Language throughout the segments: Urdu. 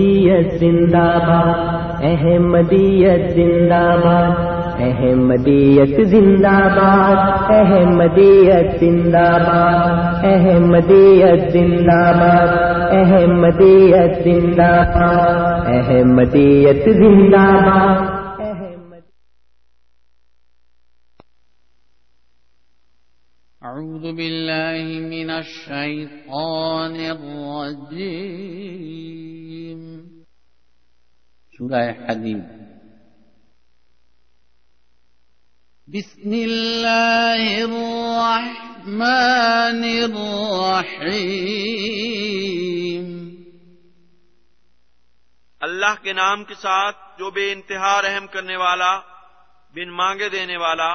احمدیت زندہ باد احمدیت زندہ باد احمدیت زندہ باد احمدیت زندہ باد احمدیت زندہ باد احمدیت زندہ باد احمدیت زندہ باد أعوذ بالله من الشيطان الرجيم سورة حديد بسم الله الرحمن الرحيم اللہ کے نام کے ساتھ جو بے انتہا رحم کرنے والا بن مانگے دینے والا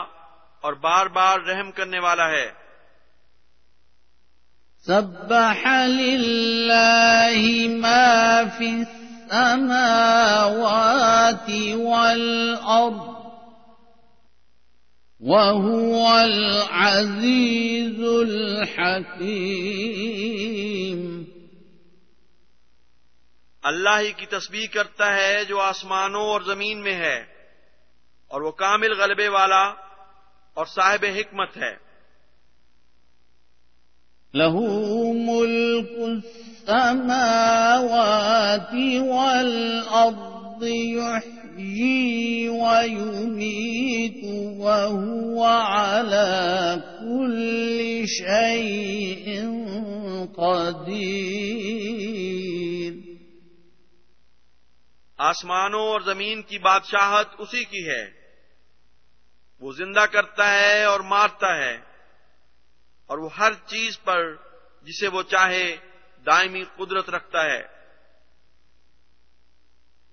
اور بار بار رحم کرنے والا ہے۔ سبح لله ما في السماوات والأرض وهو العزيز الحكيم۔ اللہ ہی کی تسبیح کرتا ہے جو آسمانوں اور زمین میں ہے اور وہ کامل غلبے والا اور صاحب حکمت ہے۔ له ملك السماوات والأرض يحيي ويميت وهو على كل شيء قدير۔ آسمانوں اور زمین کی بادشاہت اسی کی ہے۔ وہ زندہ کرتا ہے اور مارتا ہے۔ اور وہ ہر چیز پر جسے وہ چاہے دائمی قدرت رکھتا ہے۔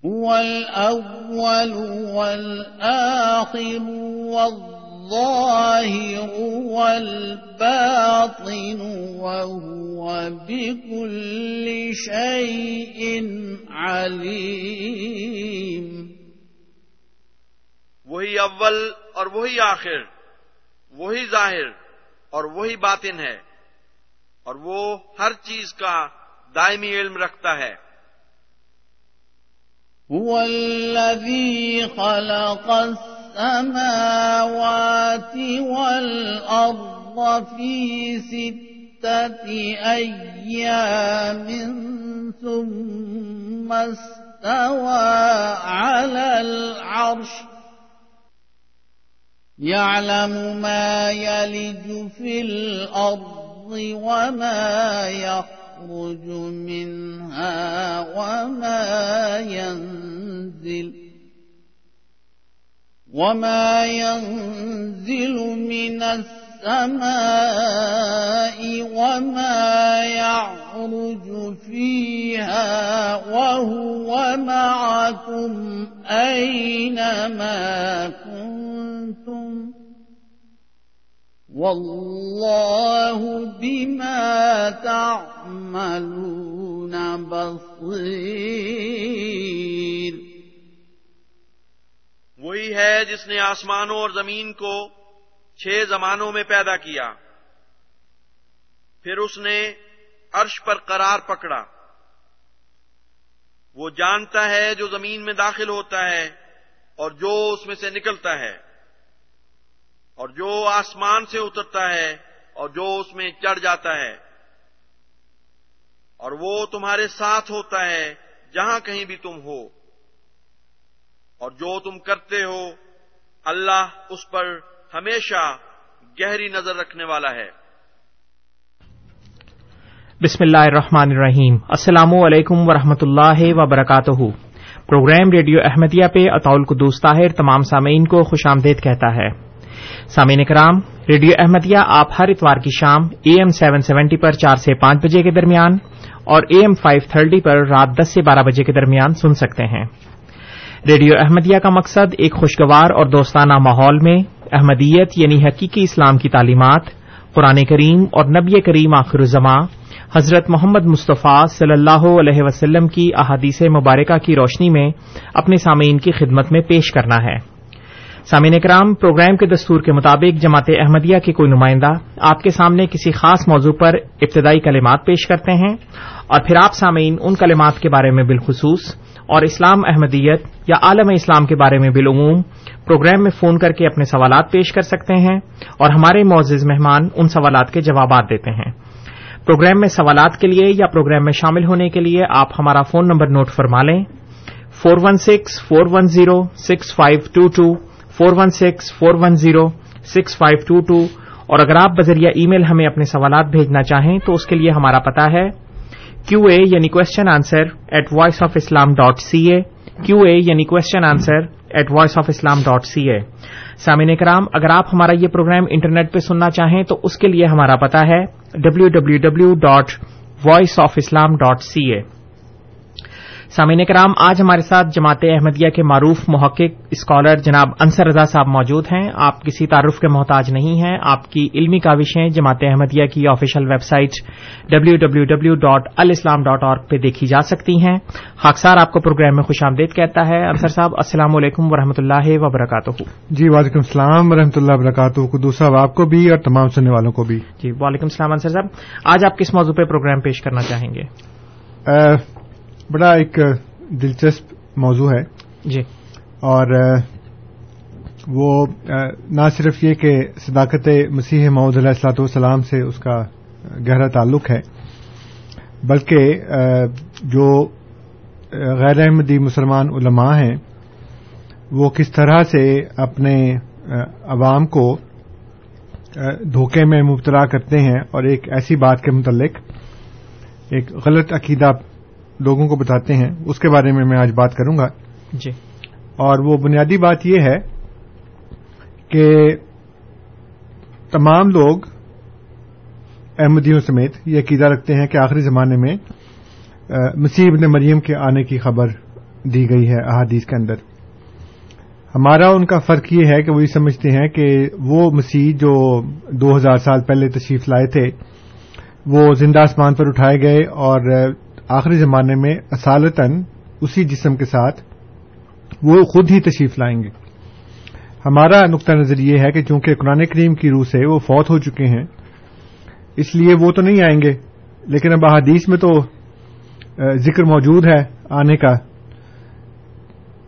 هو الأول والآخر والظاهر والباطن وهو بكل شيء عليم. وہی اول اور وہی آخر وہی ظاہر اور وہی باطن ہے۔ اور وہ ہر چیز کا دائمی علم رکھتا ہے۔ هو الذي خلق السماوات والأرض في ستة أيام ثم استوى على العرش۔ يعلم ما يلج في الأرض وما يخرج منها وما ينزل وما ينزل من السماء وما يعرج فيها وهو معكم أينما كنتم والله بما تعملون بصير۔ وہی ہے جس نے آسمانوں اور زمین کو چھ زمانوں میں پیدا کیا۔ پھر اس نے عرش پر قرار پکڑا۔ وہ جانتا ہے جو زمین میں داخل ہوتا ہے اور جو اس میں سے نکلتا ہے۔ اور جو آسمان سے اترتا ہے اور جو اس میں چڑھ جاتا ہے، اور وہ تمہارے ساتھ ہوتا ہے جہاں کہیں بھی تم ہو۔ اور جو تم کرتے ہو، اللہ اس پر ہمیشہ گہری نظر رکھنے والا ہے۔ بسم اللہ الرحمن الرحیم۔ السلام علیکم ورحمۃ اللہ وبرکاتہ۔ پروگرام ریڈیو احمدیہ پہ اطول قدوس طاہر تمام سامعین کو خوش آمدید کہتا ہے۔ سامعین کرام ریڈیو احمدیہ آپ ہر اتوار کی شام اے ایم سیون سیونٹی پر چار سے پانچ بجے کے درمیان اور اے ایم فائیو تھرٹی پر رات دس سے بارہ بجے کے درمیان سن سکتے ہیں۔ ریڈیو احمدیہ کا مقصد ایک خوشگوار اور دوستانہ ماحول میں احمدیت یعنی حقیقی اسلام کی تعلیمات، قرآن کریم اور نبی کریم آخر الزماں، حضرت محمد مصطفیٰ صلی اللہ علیہ وسلم کی احادیث مبارکہ کی روشنی میں اپنے سامعین کی خدمت میں پیش کرنا ہے۔ سامعین کرام پروگرام کے دستور کے مطابق جماعت احمدیہ کے کوئی نمائندہ آپ کے سامنے کسی خاص موضوع پر ابتدائی کلمات پیش کرتے ہیں اور پھر آپ سامعین ان کلمات کے بارے میں بالخصوص اور اسلام احمدیت یا عالم اسلام کے بارے میں بالعموم پروگرام میں فون کر کے اپنے سوالات پیش کر سکتے ہیں اور ہمارے معزز مہمان ان سوالات کے جوابات دیتے ہیں۔ پروگرام میں سوالات کے لیے یا پروگرام میں شامل ہونے کے لیے آپ ہمارا فون نمبر نوٹ فرما لیں۔ Four one six, four one zero, six five two two four one six, four one zero, six five two two اور اگر آپ بذریعہ ای میل ہمیں اپنے سوالات بھیجنا چاہیں تو اس کے لیے ہمارا پتا ہے کیو اے یعنی question answer at voice of Islam dot C A Q A یعنی question answer at voice of Islam dot C A سامعین کرام اگر آپ ہمارا یہ پروگرام انٹرنیٹ پہ سننا چاہیں تو اس کے لیے ہمارا پتا ہے W W W dot voice of Islam dot C A سامعین کرام آج ہمارے ساتھ جماعت احمدیہ کے معروف محقق اسکالر جناب انصر رضا صاحب موجود ہیں۔ آپ کسی تعارف کے محتاج نہیں ہیں۔ آپ کی علمی کاوشیں جماعت احمدیہ کی official website W W W dot alislam dot org پہ دیکھی جا سکتی ہیں۔ خاکسار آپ کو پروگرام میں خوش آمدید کہتا ہے۔ انصر صاحب السلام علیکم ورحمۃ اللہ وبرکاتہ۔ جی وعلیکم السلام ورحمۃ اللہ وبرکاتہ صاحب آپ کو بھی اور تمام سننے والوں کو بھی۔ جی وعلیکم السلام انصر صاحب۔ آج آپ کس موضوع پہ پروگرام پیش کرنا چاہیں گے؟ بڑا ایک دلچسپ موضوع ہے۔ جی۔ اور وہ نہ صرف یہ کہ صداقت مسیح محمد علیہ السلاۃ والسلام سے اس کا گہرا تعلق ہے بلکہ جو غیر احمدی مسلمان علماء ہیں وہ کس طرح سے اپنے عوام کو دھوکے میں مبتلا کرتے ہیں اور ایک ایسی بات کے متعلق ایک غلط عقیدہ لوگوں کو بتاتے ہیں اس کے بارے میں میں آج بات کروں گا۔ جی۔ اور وہ بنیادی بات یہ ہے کہ تمام لوگ احمدیوں سمیت یہ عقیدہ رکھتے ہیں کہ آخری زمانے میں مسیح ابن مریم کے آنے کی خبر دی گئی ہے احادیث کے اندر۔ ہمارا ان کا فرق یہ ہے کہ وہ یہ سمجھتے ہیں کہ وہ مسیح جو دو ہزار سال پہلے تشریف لائے تھے وہ زندہ آسمان پر اٹھائے گئے اور آخری زمانے میں اصالتاً اسی جسم کے ساتھ وہ خود ہی تشریف لائیں گے۔ ہمارا نقطہ نظر یہ ہے کہ چونکہ قرآن کریم کی روح سے وہ فوت ہو چکے ہیں، اس لیے وہ تو نہیں آئیں گے، لیکن اب احادیث میں تو ذکر موجود ہے آنے کا۔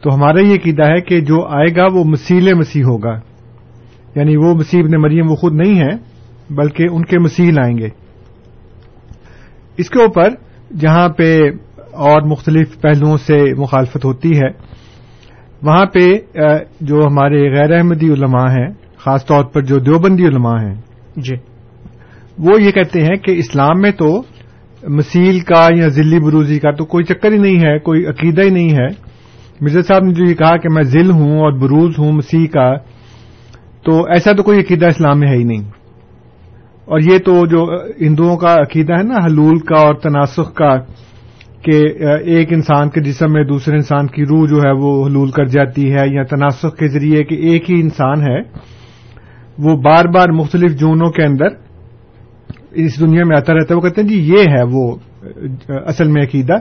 تو ہمارا یہ عقیدہ ہے کہ جو آئے گا وہ مسیل مسیح ہوگا۔ یعنی وہ مسیح ابن مریم وہ خود نہیں ہے بلکہ ان کے مسیل آئیں گے۔ اس کے اوپر جہاں پہ اور مختلف پہلوؤں سے مخالفت ہوتی ہے وہاں پہ جو ہمارے غیر احمدی علماء ہیں خاص طور پر جو دیوبندی علماء ہیں جی۔ وہ یہ کہتے ہیں کہ اسلام میں تو مسیل کا یا ذلی بروزی کا تو کوئی چکر ہی نہیں ہے کوئی عقیدہ ہی نہیں ہے۔ مرزا صاحب نے جو یہ کہا کہ میں ذل ہوں اور بروز ہوں مسیح کا تو ایسا تو کوئی عقیدہ اسلام میں ہے ہی نہیں۔ اور یہ تو جو ہندوؤں کا عقیدہ ہے نا، حلول کا اور تناسخ کا، کہ ایک انسان کے جسم میں دوسرے انسان کی روح جو ہے وہ حلول کر جاتی ہے یا تناسخ کے ذریعے کہ ایک ہی انسان ہے، وہ بار بار مختلف جونوں کے اندر اس دنیا میں آتا رہتا ہے۔ وہ کہتے ہیں جی یہ ہے وہ اصل میں عقیدہ۔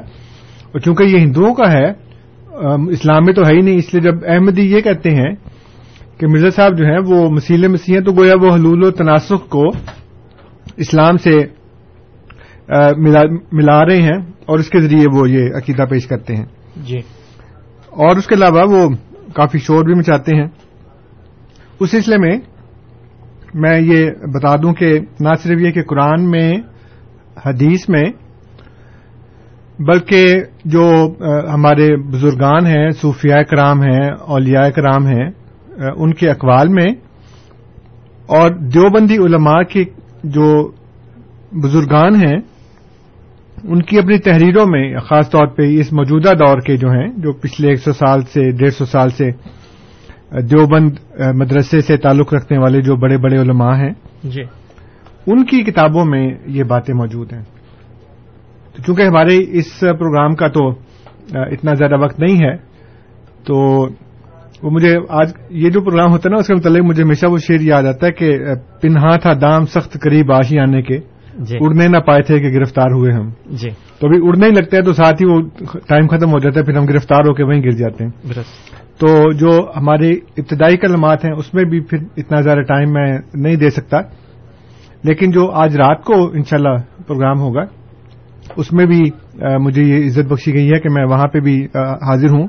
اور چونکہ یہ ہندوؤں کا ہے اسلام میں تو ہے ہی نہیں، اس لیے جب احمدی یہ کہتے ہیں کہ مرزا صاحب جو ہیں، وہ مسیل مسیح ہیں تو گویا وہ حلول و تناسخ کو اسلام سے ملا رہے ہیں اور اس کے ذریعے وہ یہ عقیدہ پیش کرتے ہیں۔ جی۔ اور اس کے علاوہ وہ کافی شور بھی مچاتے ہیں۔ اس سلسلے میں میں یہ بتا دوں کہ نہ صرف یہ کہ قرآن میں حدیث میں بلکہ جو ہمارے بزرگان ہیں صوفیاء کرام ہیں اولیاء کرام ہیں ان کے اقوال میں اور دیوبندی علماء کے جو بزرگان ہیں ان کی اپنی تحریروں میں خاص طور پہ اس موجودہ دور کے جو ہیں جو پچھلے ایک سو سال سے ڈیڑھ سو سال سے دیوبند مدرسے سے تعلق رکھنے والے جو بڑے بڑے علماء ہیں جی۔ ان کی کتابوں میں یہ باتیں موجود ہیں۔ تو چونکہ ہمارے اس پروگرام کا تو اتنا زیادہ وقت نہیں ہے تو وہ مجھے آج یہ جو پروگرام ہوتا ہے نا اس کے متعلق مجھے ہمیشہ وہ شعر یاد آتا ہے کہ پنہا تھا دام سخت قریب آشی آنے کے۔ جی۔ اڑنے نہ پائے تھے کہ گرفتار ہوئے ہم۔ جی۔ تو ابھی اڑنے ہی لگتا ہے تو ساتھ ہی وہ ٹائم ختم ہو جاتا ہے پھر ہم گرفتار ہو کے وہیں گر جاتے ہیں۔ تو جو ہمارے ابتدائی کلمات ہیں اس میں بھی پھر اتنا زیادہ ٹائم میں نہیں دے سکتا۔ لیکن جو آج رات کو انشاءاللہ پروگرام ہوگا اس میں بھی مجھے یہ عزت بخشی گئی ہے کہ میں وہاں پہ بھی حاضر ہوں۔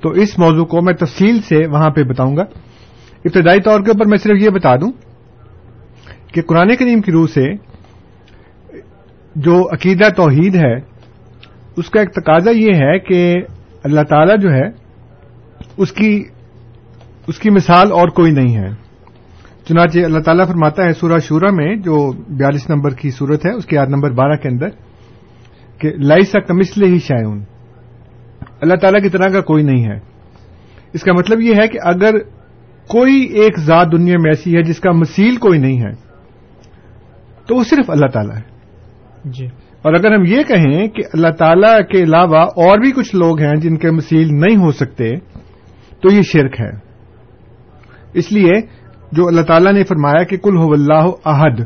تو اس موضوع کو میں تفصیل سے وہاں پہ بتاؤں گا۔ ابتدائی طور کے اوپر میں صرف یہ بتا دوں کہ قرآن کریم کی روح سے جو عقیدہ توحید ہے، اس کا ایک تقاضا یہ ہے کہ اللہ تعالی جو ہے، اس کی اس کی مثال اور کوئی نہیں ہے۔ چنانچہ اللہ تعالیٰ فرماتا ہے سورہ شورہ میں، جو بیالیس نمبر کی صورت ہے، اس کی یاد نمبر بارہ کے اندر، کہ لائسا کمسل ہی شائن اللہ تعالیٰ کی طرح کا کوئی نہیں ہے۔ اس کا مطلب یہ ہے کہ اگر کوئی ایک ذات دنیا میں ایسی ہے جس کا مسیل کوئی نہیں ہے تو وہ صرف اللہ تعالیٰ ہے۔ جی۔ اور اگر ہم یہ کہیں کہ اللہ تعالی کے علاوہ اور بھی کچھ لوگ ہیں جن کے مسیل نہیں ہو سکتے تو یہ شرک ہے۔ اس لیے جو اللہ تعالیٰ نے فرمایا کہ کل ہو اللہ عہد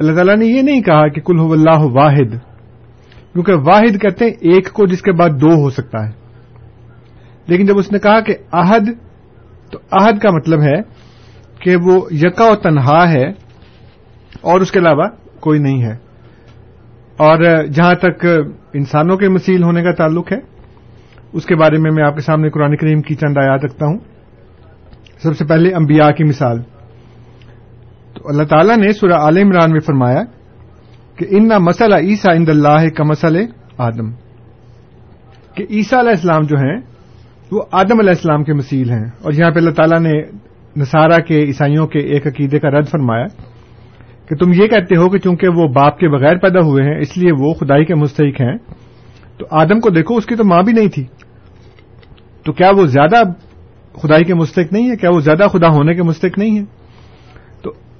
اللہ تعالیٰ نے یہ نہیں کہا کہ کل ہو اللہ واحد۔ کیونکہ واحد کہتے ہیں ایک کو جس کے بعد دو ہو سکتا ہے۔ لیکن جب اس نے کہا کہ عہد تو عہد کا مطلب ہے کہ وہ یکا و تنہا ہے اور اس کے علاوہ کوئی نہیں ہے۔ اور جہاں تک انسانوں کے مسیل ہونے کا تعلق ہے، اس کے بارے میں میں آپ کے سامنے قرآن کریم کی چند آیات رکھتا ہوں۔ سب سے پہلے انبیاء کی مثال۔ تو اللہ تعالیٰ نے سورہ عال عمران میں فرمایا کہ ان مسئلہ عیسا اند اللہ کا مسئلہ آدم۔ کہ عیسیٰ علیہ السلام جو ہیں، وہ آدم علیہ السلام کے مسیل ہیں۔ اور یہاں پہ اللہ تعالیٰ نے نصارہ کے عیسائیوں کے ایک عقیدے کا رد فرمایا کہ تم یہ کہتے ہو کہ چونکہ وہ باپ کے بغیر پیدا ہوئے ہیں، اس لیے وہ خدائی کے مستحق ہیں، تو آدم کو دیکھو، اس کی تو ماں بھی نہیں تھی۔ تو کیا وہ زیادہ خدائی کے مستحق نہیں ہے؟ کیا وہ زیادہ خدا ہونے کے مستحق نہیں ہے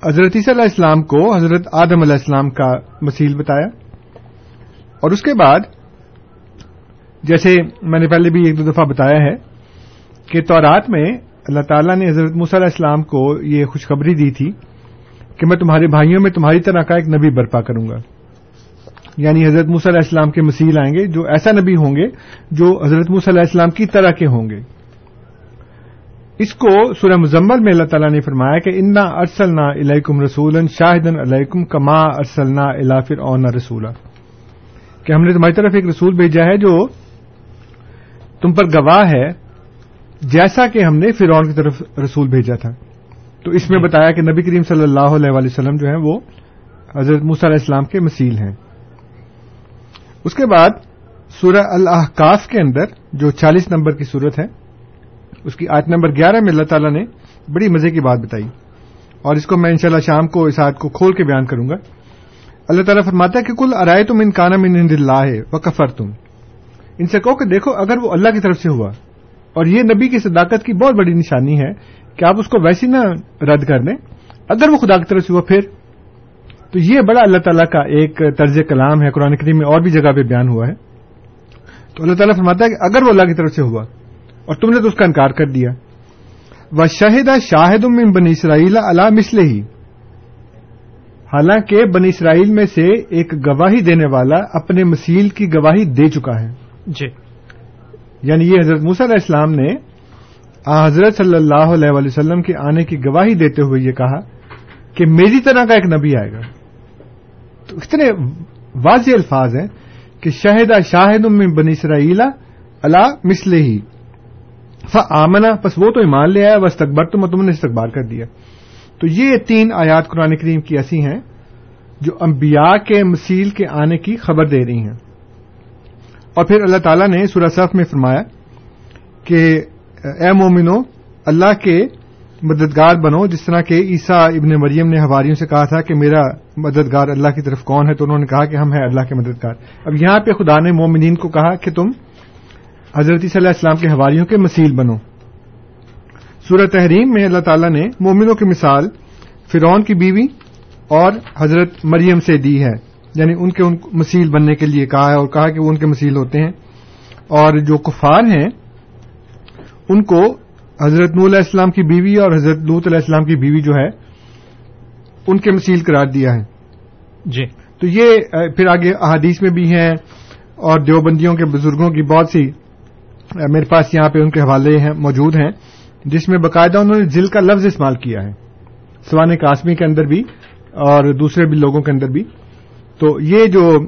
حضرت عیسی علیہ السلام کو حضرت آدم علیہ السلام کا مسیل بتایا۔ اور اس کے بعد جیسے میں نے پہلے بھی ایک دو دفعہ بتایا ہے کہ تورات میں اللہ تعالیٰ نے حضرت موسیٰ علیہ السلام کو یہ خوشخبری دی تھی کہ میں تمہارے بھائیوں میں تمہاری طرح کا ایک نبی برپا کروں گا یعنی حضرت موسیٰ علیہ السلام کے مسیل آئیں گے جو ایسا نبی ہوں گے جو حضرت موسیٰ علیہ السلام کی طرح کے ہوں گے۔ اس کو سورہ مزمل میں اللہ تعالیٰ نے فرمایا کہ انا ارسلنا علیکم رسول شاہدن علیکم کما ارسلنا الا فر اون رسولا۔ کہ ہم نے تمہاری طرف ایک رسول بھیجا ہے جو تم پر گواہ ہے، جیسا کہ ہم نے فرعون کی طرف رسول بھیجا تھا۔ تو اس میں بتایا کہ نبی کریم صلی اللہ علیہ وآلہ وسلم جو ہیں وہ حضرت موسیٰ علیہ السلام کے مسیل ہیں۔ اس کے بعد سورہ الحکاف کے اندر جو چالیس نمبر کی صورت ہے اس کی آٹھ نمبر گیارہ میں اللہ تعالیٰ نے بڑی مزے کی بات بتائی۔ اور اس کو میں انشاءاللہ شام کو اس آیت کو کھول کے بیان کروں گا۔ اللہ تعالیٰ فرماتا ہے کہ کل ارائے تم ان کانا من ہند اللہ و کفر تم ان سے کہو کہ دیکھو اگر وہ اللہ کی طرف سے ہوا، اور یہ نبی کی صداقت کی بہت بڑی نشانی ہے، کہ آپ اس کو ویسی نہ رد کر دیں۔ اگر وہ خدا کی طرف سے ہوا پھر، تو یہ بڑا اللہ تعالیٰ کا ایک طرز کلام ہے۔ قرآن کریم میں اور بھی جگہ پہ بیان ہوا ہے۔ تو اللہ تعالیٰ فرماتا ہے کہ اگر وہ اللہ کی طرف سے ہوا اور تم نے تو اس کا انکار کر دیا۔ وہ شاہدہ شاہد من بنی اسرائیل اللہ مسلے ہی حالانکہ بنی اسرائیل میں سے ایک گواہی دینے والا اپنے مسیل کی گواہی دے چکا ہے۔ جی۔ یعنی یہ حضرت موسیٰ علیہ السلام نے حضرت صلی اللہ علیہ وآلہ وسلم کے آنے کی گواہی دیتے ہوئے یہ کہا کہ میری طرح کا ایک نبی آئے گا۔ تو اتنے واضح الفاظ ہیں کہ شاہدہ شاہد من بنی اسرائیل اللہ مسلے ہی آمنا بس وہ تو ایمان لے آیا بس تکبر تو تم نے استقبال کر دیا۔ تو یہ تین آیات قرآن کریم کی ایسی ہیں جو انبیاء کے مسیل کے آنے کی خبر دے رہی ہیں۔ اور پھر اللہ تعالیٰ نے سورہ صف میں فرمایا کہ، اے مومنو اللہ کے مددگار بنو، جس طرح کہ عیسیٰ ابن مریم نے ہواریوں سے کہا تھا کہ میرا مددگار اللہ کی طرف کون ہے، تو انہوں نے کہا کہ ہم ہیں اللہ کے مددگار۔ اب یہاں پہ خدا نے مومنین کو کہا کہ تم حضرت صلی اللہ السلام کے حواریوں کے مسیل بنو۔ سورہ تحریم میں اللہ تعالیٰ نے مومنوں کی مثال فرعون کی بیوی اور حضرت مریم سے دی ہے۔ یعنی ان کے ان مسیل بننے کے لیے کہا ہے اور کہا کہ وہ ان کے مسیل ہوتے ہیں۔ اور جو کفار ہیں ان کو حضرت نور علیہ السلام کی بیوی اور حضرت لوت علیہ السلام کی بیوی جو ہے ان کے مسیل قرار دیا ہے۔ جی۔ تو یہ پھر آگے احادیث میں بھی ہیں اور دیوبندیوں کے بزرگوں کی بہت سی میرے پاس یہاں پہ ان کے حوالے ہیں موجود ہیں جس میں باقاعدہ انہوں نے ذل کا لفظ استعمال کیا ہے۔ سوان قاسمی کے اندر بھی اور دوسرے بھی لوگوں کے اندر بھی۔ تو یہ جو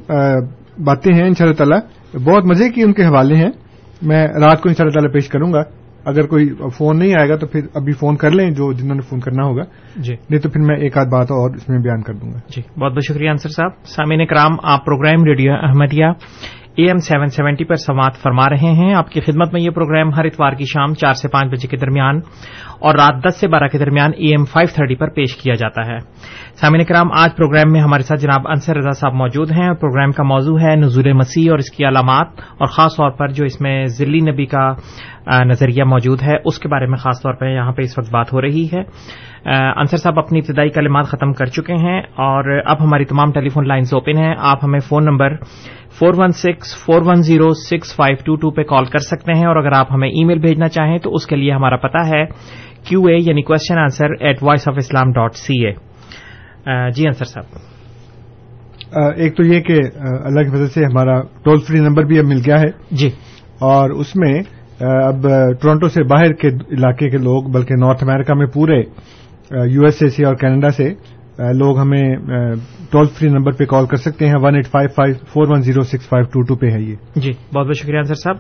باتیں ہیں ان شاء اللہ تعالیٰ بہت مزے کی ان کے حوالے ہیں۔ میں رات کو ان شاء اللہ تعالیٰ پیش کروں گا۔ اگر کوئی فون نہیں آئے گا تو پھر ابھی فون کر لیں جو جنہوں نے فون کرنا ہوگا۔ جی۔ نہیں تو پھر میں ایک آدھ بات اور اس میں بیان کر دوں گا۔ جی بہت بہت شکریہ انصر صاحب۔ سامعین کرام آپ programme radio Ahmadiyya A M seven seventy پر سماعت فرما رہے ہیں۔ آپ کی خدمت میں یہ پروگرام ہر اتوار کی شام چار سے پانچ بجے کے درمیان اور رات دس سے بارہ کے درمیان اے ایم فائیو تھرٹی پر پیش کیا جاتا ہے۔ سامعین کرام، آج پروگرام میں ہمارے ساتھ جناب انصر رضا صاحب موجود ہیں۔ اور پروگرام کا موضوع ہے نزول مسیح اور اس کی علامات اور خاص طور پر جو اس میں ذلی نبی کا نظریہ موجود ہے، اس کے بارے میں خاص طور پر یہاں پہ اس وقت بات ہو رہی ہے۔ انصر صاحب، اپنی ابتدائی کلمات ختم کر چکے ہیں اور اب ہماری تمام ٹیلی فون لائنز اوپن ہیں۔ آپ ہمیں phone number four one six four one zero six five two two پہ کال کر سکتے ہیں اور اگر آپ ہمیں ای میل بھیجنا چاہیں تو اس کے لیے ہمارا پتا ہے کیو اے یعنی question answer at voice of Islam dot C A جی آنسر صاحب۔ ایک تو یہ کہ اللہ کی وجہ سے ہمارا ٹول فری نمبر بھی اب مل گیا ہے۔ جی۔ اور اس میں اب ٹورنٹو سے باہر کے علاقے کے لوگ بلکہ نارتھ امریکہ میں پورے یو ایس اے سے اور کینیڈا سے لوگ ہمیں ٹول فری نمبر پہ کال کر سکتے ہیں one eight five five four one zero six five two two پہ ہے یہ۔ جی بہت بہت شکریہ انصر صاحب۔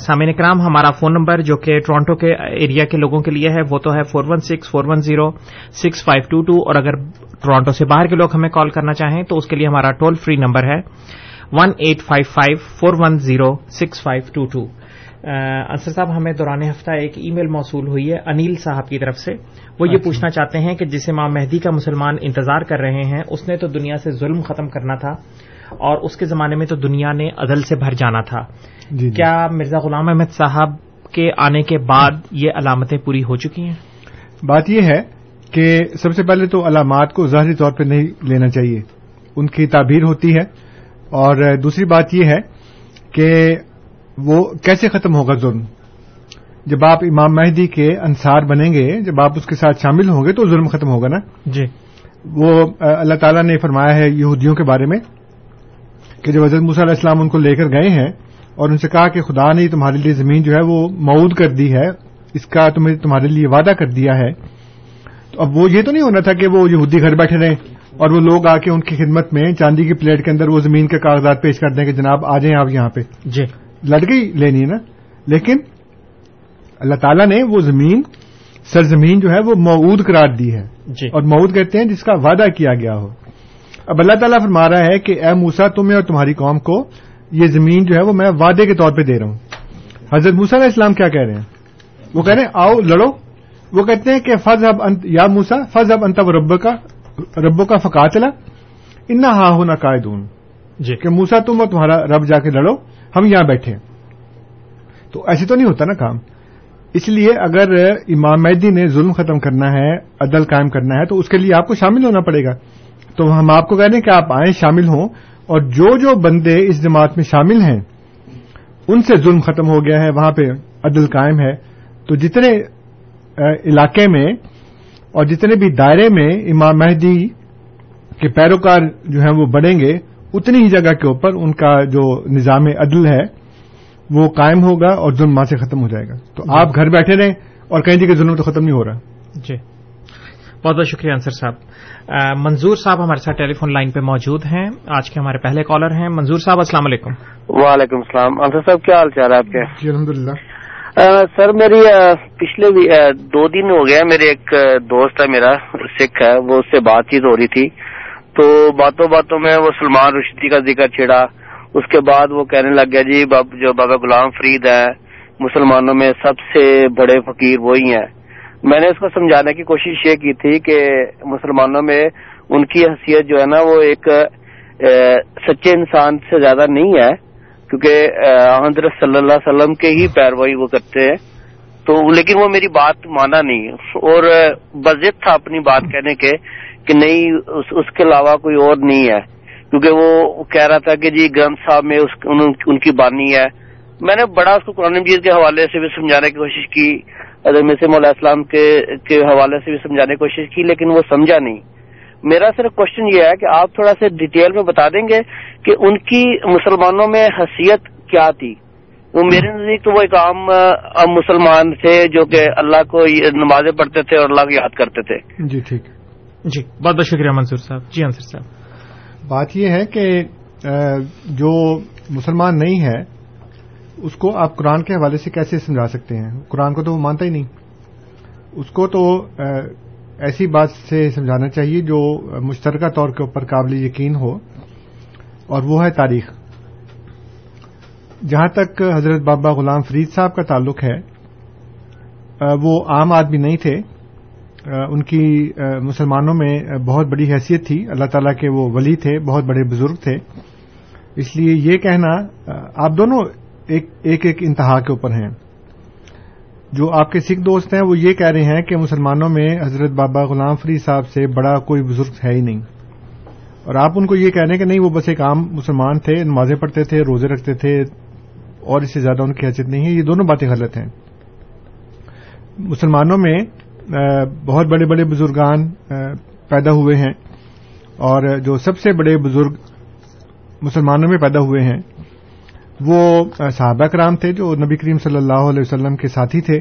سامعین کرام ہمارا فون نمبر جو کہ ٹورانٹو کے ایریا کے لوگوں کے لیے ہے، وہ تو ہے four one six four one zero six five two two اور اگر ٹورانٹو سے باہر کے لوگ ہمیں کال کرنا چاہیں تو اس کے لیے ہمارا ٹول فری نمبر ہے one eight five five four one zero six five two two Ansar sahib ہمیں دوران ہفتہ ایک ای میل موصول ہوئی ہے انیل صاحب کی طرف سے۔ وہ یہ اچھا۔ پوچھنا چاہتے ہیں کہ جسے ماں مہدی کا مسلمان انتظار کر رہے ہیں اس نے تو دنیا سے ظلم ختم کرنا تھا اور اس کے زمانے میں تو دنیا نے عدل سے بھر جانا تھا۔ جی،, جی۔ کیا مرزا غلام احمد صاحب کے آنے کے بعد یہ علامتیں پوری ہو چکی ہیں؟ بات یہ ہے کہ سب سے پہلے تو علامات کو ظاہری طور پہ نہیں لینا چاہیے۔ ان کی تعبیر ہوتی ہے۔ اور دوسری بات یہ ہے کہ وہ کیسے ختم ہوگا ظلم؟ جب آپ امام مہدی کے انصار بنیں گے جب آپ اس کے ساتھ شامل ہوں گے تو ظلم ختم ہوگا نا؟ جی۔ وہ اللہ تعالیٰ نے فرمایا ہے یہودیوں کے بارے میں کہ جب حضرت موسیٰ علیہ السلام ان کو لے کر گئے ہیں اور ان سے کہا کہ خدا نے تمہارے لیے زمین جو ہے وہ مود کر دی ہے اس کا تمہیں تمہارے لیے وعدہ کر دیا ہے تو اب وہ یہ تو نہیں ہونا تھا کہ وہ یہودی گھر بیٹھے رہیں اور وہ لوگ آ کے ان کی خدمت میں چاندی کی پلیٹ کے اندر وہ زمین کے کاغذات پیش کر دیں کہ جناب آ جائیں آپ یہاں پہ۔ جی۔ لڑکئی لینی ہے نا۔ لیکن اللہ تعالیٰ نے وہ زمین سرزمین جو ہے وہ مود قرار دی ہے۔ جی۔ اور مود کہتے ہیں جس کا وعدہ کیا گیا ہو۔ اب اللہ تعالیٰ فرما رہا ہے کہ اے موسا تمہیں اور تمہاری قوم کو یہ زمین جو ہے وہ میں وعدے کے طور پہ دے رہا ہوں۔ حضرت موسا علیہ اسلام کیا کہہ رہے ہیں؟ وہ کہہ رہے ہیں آؤ لڑو۔ وہ کہتے ہیں کہ فض اب یا موسا فض اب انتب رب کا ربو کا فقاتلا ان ہا ہونا قائدون جی۔ کہ موسا تم اور تمہارا رب جا کے لڑو۔ ہم یہاں بیٹھے تو ایسے تو نہیں ہوتا نا کام۔ اس لیے اگر امام مہدی نے ظلم ختم کرنا ہے، عدل قائم کرنا ہے، تو اس کے لیے آپ کو شامل ہونا پڑے گا۔ تو ہم آپ کو کہہ رہے ہیں کہ آپ آئیں شامل ہوں اور جو جو بندے اس جماعت میں شامل ہیں، ان سے ظلم ختم ہو گیا ہے، وہاں پہ عدل قائم ہے۔ تو جتنے علاقے میں اور جتنے بھی دائرے میں امام مہدی کے پیروکار جو ہیں وہ بڑھیں گے اتنی ہی جگہ کے اوپر ان کا جو نظام عدل ہے وہ قائم ہوگا اور ظلم وہاں سے ختم ہو جائے گا۔ تو آپ گھر بیٹھے رہیں اور کہیں جی کہ ظلم تو ختم نہیں ہو رہا۔ جی۔ بہت بہت شکریہ انصر صاحب۔ منظور صاحب ہمارے ساتھ ٹیلی فون لائن پہ موجود ہیں۔ آج کے ہمارے پہلے کالر ہیں۔ منظور صاحب السلام علیکم۔ وعلیکم السلام۔ انصر صاحب کیا حال چال ہے آپ کے؟ جی الحمد للہ سر میری پچھلے دو دن ہو گیا میرے ایک دوست ہے میرا سکھ ہے وہ اس سے بات چیت ہو رہی تھی۔ تو باتوں باتوں میں وہ سلمان رشدی کا ذکر چھڑا اس کے بعد وہ کہنے لگ گیا جی باب، جو بابا غلام فرید ہے مسلمانوں میں سب سے بڑے فقیر وہی ہیں۔ میں نے اس کو سمجھانے کی کوشش یہ کی تھی کہ مسلمانوں میں ان کی حیثیت جو ہے نا، وہ ایک سچے انسان سے زیادہ نہیں ہے۔ کیونکہ حضرت صلی اللہ علیہ وسلم کے ہی پیروائی وہ کرتے ہیں۔ تو لیکن وہ میری بات مانا نہیں۔ اور بزد تھا اپنی بات کہنے کے۔ کہ نہیں اس, اس کے علاوہ کوئی اور نہیں ہے۔ کیونکہ وہ کہہ رہا تھا کہ جی گرنتھ صاحب میں اس, ان, ان کی بانی ہے۔ میں نے بڑا اس کو قرآن مجید کے حوالے سے بھی سمجھانے کی کوشش کی حضرت علیہ السلام کے کے حوالے سے بھی سمجھانے کی کوشش کی لیکن وہ سمجھا نہیں۔ میرا صرف کوشچن یہ ہے کہ آپ تھوڑا سا ڈیٹیل میں بتا دیں گے کہ ان کی مسلمانوں میں حیثیت کیا تھی۔ وہ میرے نزدیک تو وہ ایک عام مسلمان تھے جو کہ اللہ کو نمازیں پڑھتے تھے اور اللہ کو یاد کرتے تھے۔ جی ٹھیک۔ جی بہت بہت شکریہ منصور صاحب۔ جی انصر صاحب۔ بات یہ ہے کہ جو مسلمان نہیں ہے، اس کو آپ قرآن کے حوالے سے کیسے سمجھا سکتے ہیں؟ قرآن کو تو وہ مانتا ہی نہیں۔ اس کو تو ایسی بات سے سمجھانا چاہیے جو مشترکہ طور کے اوپر قابل یقین ہو، اور وہ ہے تاریخ۔ جہاں تک حضرت بابا غلام فرید صاحب کا تعلق ہے وہ عام آدمی نہیں تھے۔ ان کی مسلمانوں میں بہت بڑی حیثیت تھی۔ اللہ تعالیٰ کے وہ ولی تھے، بہت بڑے بزرگ تھے۔ اس لیے یہ کہنا آپ دونوں ایک ایک ایک انتہا کے اوپر ہیں۔ جو آپ کے سکھ دوست ہیں، وہ یہ کہہ رہے ہیں کہ مسلمانوں میں حضرت بابا غلام فرید صاحب سے بڑا کوئی بزرگ ہے ہی نہیں۔ اور آپ ان کو یہ کہہ رہے ہیں کہ نہیں، وہ بس ایک عام مسلمان تھے، نمازیں پڑھتے تھے، روزے رکھتے تھے، اور اس سے زیادہ ان کی حیثیت نہیں ہے۔ یہ دونوں باتیں غلط ہیں۔ مسلمانوں میں بہت بڑے بڑے بزرگان پیدا ہوئے ہیں اور جو سب سے بڑے بزرگ مسلمانوں میں پیدا ہوئے ہیں، وہ صحابہ کرام تھے جو نبی کریم صلی اللہ علیہ وسلم کے ساتھی تھے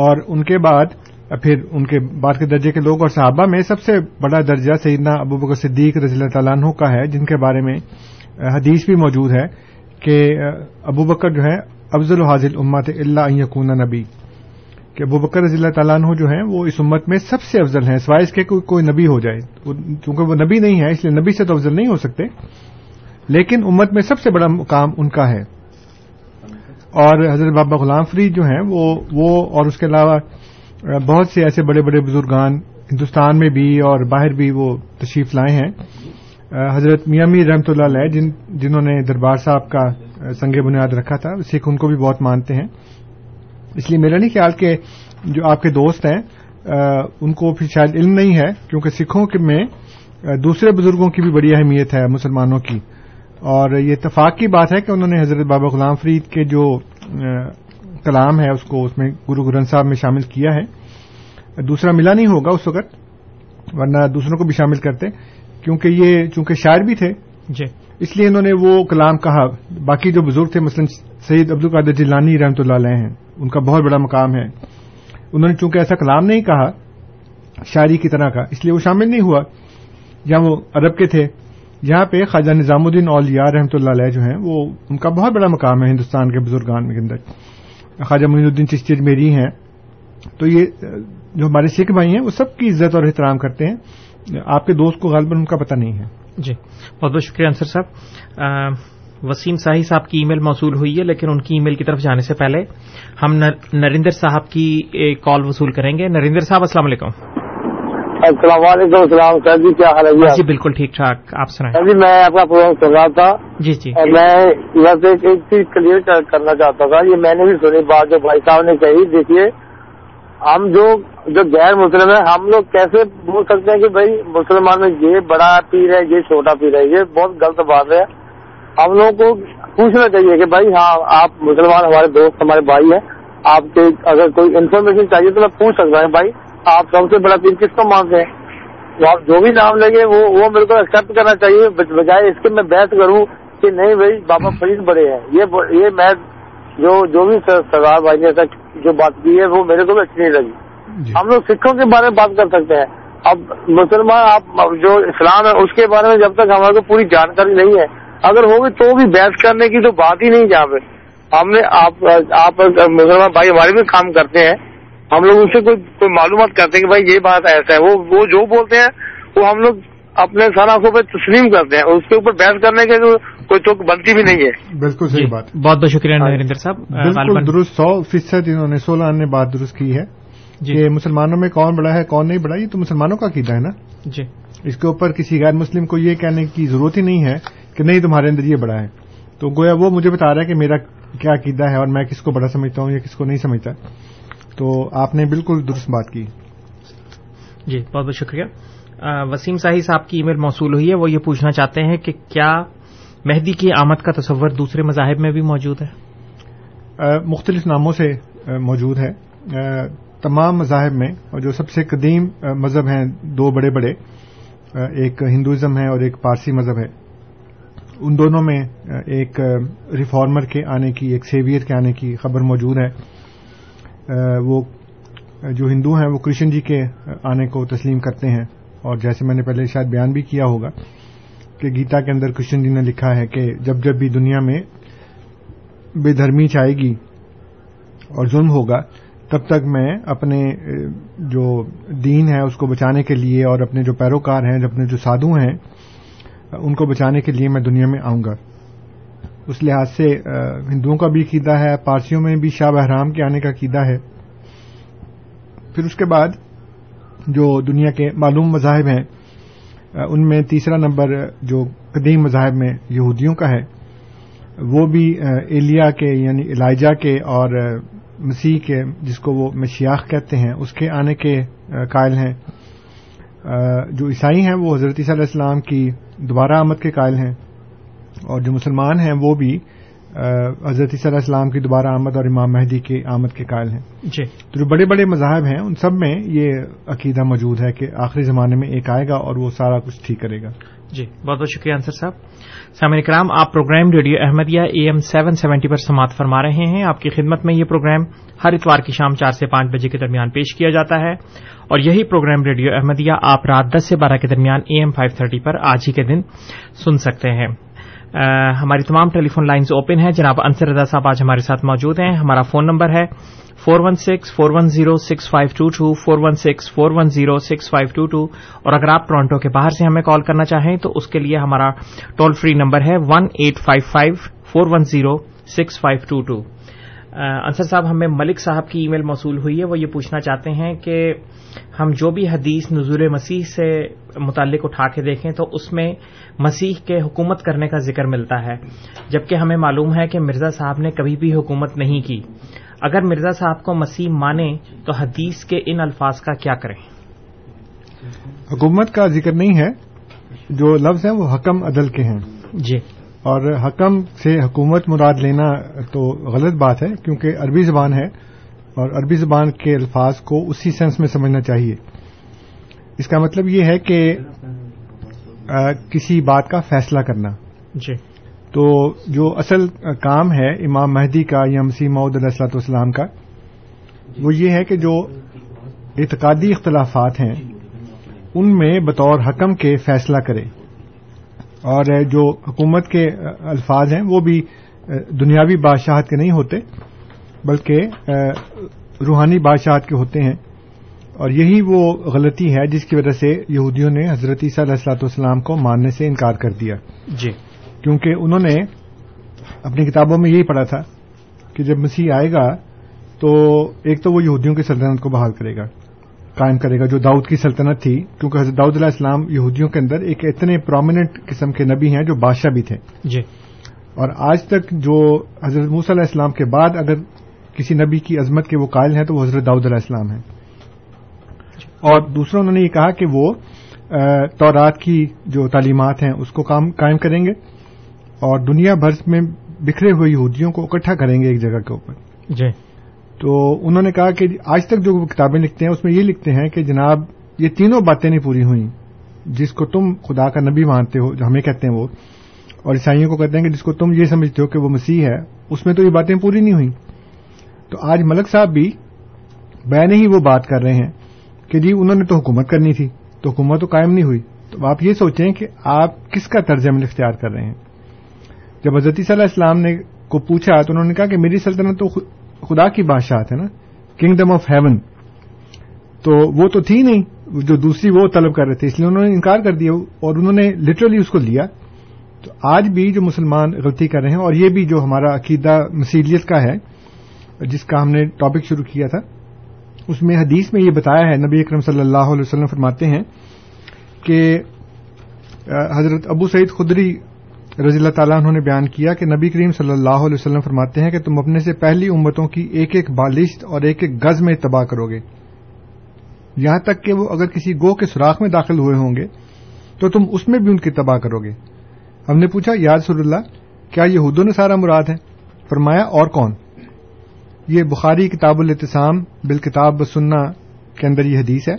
اور ان کے بعد پھر ان کے بعد کے درجے کے لوگ اور صحابہ میں سب سے بڑا درجہ سیدنا ابو بکر صدیق رضی اللہ تعالیٰ عنہ کا ہے، جن کے بارے میں حدیث بھی موجود ہے کہ ابو بکر جو ہے، افضل حاضل امت اللہ یقون نبی۔ کہ ابو بکر رضی اللہ تعالیٰ عنہ جو ہیں وہ اس امت میں سب سے افضل ہیں، سوائے اس کے کوئی کوئی نبی ہو جائے۔ چونکہ وہ نبی نہیں ہے اس لیے نبی سے تو افضل نہیں ہو سکتے۔ لیکن امت میں سب سے بڑا مقام ان کا ہے۔ اور حضرت بابا غلام فرید جو ہیں، وہ وہ اور اس کے علاوہ بہت سے ایسے بڑے بڑے بزرگان ہندوستان میں بھی اور باہر بھی وہ تشریف لائے ہیں۔ حضرت میاں میر رحمۃ اللہ علیہ، جن جنہوں نے دربار صاحب کا سنگ بنیاد رکھا تھا، سکھ ان کو بھی بہت مانتے ہیں۔ اس لیے میرا نہیں خیال کہ جو آپ کے دوست ہیں آ، ان کو پھر شاید علم نہیں ہے کیونکہ سکھوں کے میں دوسرے بزرگوں کی بھی بڑی اہمیت ہے مسلمانوں کی۔ اور یہ اتفاق کی بات ہے کہ انہوں نے حضرت بابا غلام فرید کے جو آ، کلام ہے اس کو اس میں گرو گرنتھ صاحب میں شامل کیا ہے۔ دوسرا ملا نہیں ہوگا اس وقت ورنہ دوسروں کو بھی شامل کرتے کیونکہ یہ چونکہ شاعر بھی تھے۔ جی۔ اس لیے انہوں نے وہ کلام کہا باقی جو بزرگ تھے مثلا سید عبد القادر جیلانی رحمۃ اللہ علیہ ہیں۔ ان کا بہت بڑا مقام ہے۔ انہوں نے چونکہ ایسا کلام نہیں کہا شاعری کی طرح کا اس لیے وہ شامل نہیں ہوا۔ جہاں وہ عرب کے تھے۔ یہاں پہ خواجہ نظام الدین اولیاء رحمۃ اللہ علیہ جو ہیں وہ ان کا بہت بڑا مقام ہے ہندوستان کے بزرگان کے اندر۔ خواجہ معین الدین چشتی اجمیری ہیں۔ تو یہ جو ہمارے سکھ بھائی ہیں وہ سب کی عزت اور احترام کرتے ہیں۔ آپ کے دوست کو غالباً ان کا پتہ نہیں ہے۔ جی بہت بہت شکریہ انصر صاحب۔ آ، وسیم ساہی صاحب کی ای میل موصول ہوئی ہے لیکن ان کی ای میل کی طرف جانے سے پہلے ہم نر- نریندر صاحب کی ایک کال وصول کریں گے۔ نریندر صاحب السلام علیکم۔ السلام علیکم السلام سر جی کیا حال ہے؟ جی بالکل ٹھیک ٹھاک آپ سنائیں۔ سر جی میں آپ کا پروگرام سن رہا تھا۔ جی جی۔ اور میں بس ایک ایک چیز کلیئر کرنا چاہتا تھا یہ میں نے بھی سنی بات جو بھائی صاحب نے کہی۔ دیکھیے ہم جو جو غیر مسلم ہیں ہم لوگ کیسے بول سکتے ہیں کہ بھائی مسلمان میں یہ بڑا پیر ہے یہ چھوٹا پیر ہے یہ بہت غلط بات ہے۔ ہم لوگوں کو پوچھنا چاہیے کہ بھائی ہاں آپ مسلمان ہمارے دوست ہمارے بھائی ہیں آپ کے اگر کوئی انفارمیشن چاہیے تو میں پوچھ سکتا ہوں بھائی آپ سب سے بڑا پیر کس کو مانتے ہیں؟ تو آپ جو بھی نام لگے وہ وہ میرے کو ایکسپٹ کرنا چاہیے بج- بجائے اس کے میں بحث کروں کہ نہیں بھائی بابا فرید بڑے ہیں۔ یہ یہ میں جو جو بھی سر- سردار بھائی نے ایسا جو بات کی ہے وہ میرے کو بھی اچھی نہیں لگی۔ جی۔ ہم لوگ سکھوں کے بارے میں بات کر سکتے ہیں۔ اب مسلمان آپ جو اسلام ہے اس کے بارے میں جب تک ہمارے کو پوری جانکاری نہیں ہے اگر ہوگی تو بھی بحث کرنے کی تو بات ہی نہیں جہاں پہ۔ ہم نے آپ آپ مسلمان بھائی ہمارے بھی کام کرتے ہیں۔ ہم لوگ ان سے کوئی کوئی معلومات کرتے ہیں کہ بھائی یہ بات ایسا ہے۔ وہ وہ جو بولتے ہیں وہ ہم لوگ اپنے سر آنکھوں پہ تسلیم کرتے ہیں۔ اس کے اوپر بحث کرنے کے کوئی تو بنتی بھی نہیں ہے۔ بالکل جی صحیح بات۔ بہت بہت شکریہ نریندر صاحب۔ بالکل درست سو فیصد انہوں نے سولہ نے بات درست کی ہے جی۔ کہ مسلمانوں میں کون بڑا ہے کون نہیں بڑا یہ تو مسلمانوں کا عقیدہ ہے نا۔ جی۔ اس کے اوپر کسی غیر مسلم کو یہ کہنے کی ضرورت ہی نہیں ہے کہ نہیں تمہارے اندر یہ بڑا ہے۔ تو گویا وہ مجھے بتا رہا ہے کہ میرا کیا عقیدہ ہے اور میں کس کو بڑا سمجھتا ہوں یا کس کو نہیں سمجھتا۔ تو آپ نے بالکل درست بات کی۔ جی بہت بہت شکریہ۔ وسیم ساہی صاحب کی ای میل موصول ہوئی ہے۔ وہ یہ پوچھنا چاہتے ہیں کہ کیا مہدی کی آمد کا تصور دوسرے مذاہب میں بھی موجود ہے؟ مختلف ناموں سے موجود ہے۔ تمام مذاہب میں اور جو سب سے قدیم مذہب ہیں دو بڑے بڑے۔ ایک ہندوازم ہے اور ایک پارسی مذہب ہے۔ ان دونوں میں ایک ریفارمر کے آنے کی، ایک سیویئر کے آنے کی خبر موجود ہے۔ وہ جو ہندو ہیں، وہ کرشن جی کے آنے کو تسلیم کرتے ہیں۔ اور جیسے میں نے پہلے شاید بیان بھی کیا ہوگا کہ گیتا کے اندر کرشن جی نے لکھا ہے کہ جب جب بھی دنیا میں بے دھرمی چاہے گی اور ظلم ہوگا، تب تک میں اپنے جو دین ہے، اس کو بچانے کے لیے اور اپنے جو پیروکار ہیں، اپنے جو سادھو ہیں ان کو بچانے کے لیے میں دنیا میں آؤں گا۔ اس لحاظ سے ہندوؤں کا بھی عقیدہ ہے، پارسیوں میں بھی شاہ بحرام کے آنے کا عقیدہ ہے۔ پھر اس کے بعد جو دنیا کے معلوم مذاہب ہیں ان میں تیسرا نمبر، جو قدیم مذاہب میں یہودیوں کا ہے، وہ بھی ایلیا کے یعنی الائجا کے اور مسیح کے، جس کو وہ مشیاخ کہتے ہیں، اس کے آنے کے قائل ہیں۔ جو عیسائی ہیں، وہ حضرت علیہ السلام کی دوبارہ آمد کے قائل ہیں اور جو مسلمان ہیں وہ بھی حضرت علیہ السلام کی دوبارہ آمد اور امام مہدی کی آمد کے قائل ہیں۔ جی۔ تو جو بڑے بڑے مذاہب ہیں ان سب میں یہ عقیدہ موجود ہے کہ آخری زمانے میں ایک آئے گا اور وہ سارا کچھ ٹھیک کرے گا۔ جی بہت بہت شکریہ انصر صاحب۔ سامع کرام آپ programme radio Ahmadiyya A M seven seventy پر سماعت فرما رہے ہیں۔ آپ کی خدمت میں یہ پروگرام ہر اتوار کی شام چار سے پانچ بجے کے درمیان پیش کیا جاتا ہے۔ اور یہی پروگرام ریڈیو احمدیہ آپ رات دس سے بارہ کے درمیان اے ایم فائیو تھرٹی پر آج ہی کے دن سن سکتے ہیں۔ ہماری تمام ٹیلی فون لائنز اوپن ہیں۔ جناب انصر رضا صاحب آج ہمارے ساتھ موجود ہیں۔ ہمارا فون نمبر ہے four one six, four one zero, six five two two, four one six, four one zero, six five two two. اور اگر آپ ٹورانٹو کے باہر سے ہمیں کال کرنا چاہیں تو اس کے لیے ہمارا ٹول فری نمبر ہے one eight five five, four one zero, six five two two. Ansar sahib ہمیں ملک صاحب کی ای میل موصول ہوئی ہے۔ وہ یہ پوچھنا چاہتے ہیں کہ ہم جو بھی حدیث نزول مسیح سے متعلق اٹھا کے دیکھیں تو اس میں مسیح کے حکومت کرنے کا ذکر ملتا ہے۔ جبکہ ہمیں معلوم ہے کہ مرزا صاحب نے کبھی بھی حکومت نہیں کی۔ اگر مرزا صاحب کو مسیح مانے تو حدیث کے ان الفاظ کا کیا کریں؟ حکومت کا ذکر نہیں ہے۔ جو لفظ ہیں وہ حکم عدل کے ہیں۔ جی۔ اور حکم سے حکومت مراد لینا تو غلط بات ہے کیونکہ عربی زبان ہے اور عربی زبان کے الفاظ کو اسی سینس میں سمجھنا چاہیے۔ اس کا مطلب یہ ہے کہ کسی بات کا فیصلہ کرنا۔ جی۔ تو جو اصل کام ہے امام مہدی کا یا مسیح معود علیہ السلاۃ والسلام کا وہ یہ ہے کہ جو اعتقادی اختلافات ہیں ان میں بطور حکم کے فیصلہ کرے۔ اور جو حکومت کے الفاظ ہیں وہ بھی دنیاوی بادشاہت کے نہیں ہوتے بلکہ روحانی بادشاہت کے ہوتے ہیں۔ اور یہی وہ غلطی ہے جس کی وجہ سے یہودیوں نے حضرت عیسیٰ علیہ السلاۃ والسلام کو ماننے سے انکار کر دیا۔ جی۔ کیونکہ انہوں نے اپنی کتابوں میں یہی پڑھا تھا کہ جب مسیح آئے گا تو ایک تو وہ یہودیوں کی سلطنت کو بحال کرے گا۔ قائم کرے گا جو داؤد کی سلطنت تھی کیونکہ حضرت داؤد علیہ السلام یہودیوں کے اندر ایک اتنے پرومیننٹ قسم کے نبی ہیں جو بادشاہ بھی تھے۔ جی۔ اور آج تک جو حضرت موسی علیہ السلام کے بعد اگر کسی نبی کی عظمت کے وہ قائل ہیں تو وہ حضرت داؤد علیہ السلام ہیں۔ اور دوسرا انہوں نے یہ کہا کہ وہ تورات کی جو تعلیمات ہیں اس کو قائم کریں گے اور دنیا بھر میں بکھرے ہوئے یہودیوں کو اکٹھا کریں گے ایک جگہ کے اوپر۔ جی۔ تو انہوں نے کہا کہ آج تک جو کتابیں لکھتے ہیں، اس میں یہ لکھتے ہیں کہ جناب، یہ تینوں باتیں نہیں پوری ہوئیں، جس کو تم خدا کا نبی مانتے ہو، جو ہمیں کہتے ہیں وہ، اور عیسائیوں کو کہتے ہیں کہ جس کو تم یہ سمجھتے ہو کہ وہ مسیح ہے، اس میں تو یہ باتیں پوری نہیں ہوئیں۔ تو آج ملک صاحب بھی بین ہی وہ بات کر رہے ہیں کہ جی انہوں نے تو حکومت کرنی تھی، تو حکومت تو قائم نہیں ہوئی۔ تو آپ یہ سوچیں کہ آپ کس کا طرز عمل اختیار کر رہے ہیں؟ جب حضرت صلی اللہ السلام نے کو پوچھا تو انہوں نے کہا کہ میری سلطنت تو خدا کی بادشاہت ہے نا کنگڈم آف ہیون تو وہ تو تھی نہیں، جو دوسری وہ طلب کر رہے تھے، اس لیے انہوں نے انکار کر دیا، اور انہوں نے لٹرلی اس کو لیا۔ تو آج بھی جو مسلمان غلطی کر رہے ہیں، اور یہ بھی جو ہمارا عقیدہ مسیلیت کا ہے، جس کا ہم نے ٹاپک شروع کیا تھا، اس میں حدیث میں یہ بتایا ہے، نبی اکرم صلی اللہ علیہ وسلم فرماتے ہیں کہ حضرت ابو سعید خدری رضی اللہ تعالیٰ انہوں نے بیان کیا کہ نبی کریم صلی اللہ علیہ وسلم فرماتے ہیں کہ تم اپنے سے پہلی امتوں کی ایک ایک بالشت اور ایک ایک گز میں تباہ کرو گے۔ یہاں تک کہ وہ اگر کسی گو کے سوراخ میں داخل ہوئے ہوں گے تو تم اس میں بھی ان کی تباہ کرو گے۔ ہم نے پوچھا یاد سر اللہ، کیا یہ حدود نے سارا مراد ہے؟ فرمایا، اور کون؟ یہ بخاری کتاب الاتسام بالکتاب بسنہ کے اندر یہ حدیث ہے۔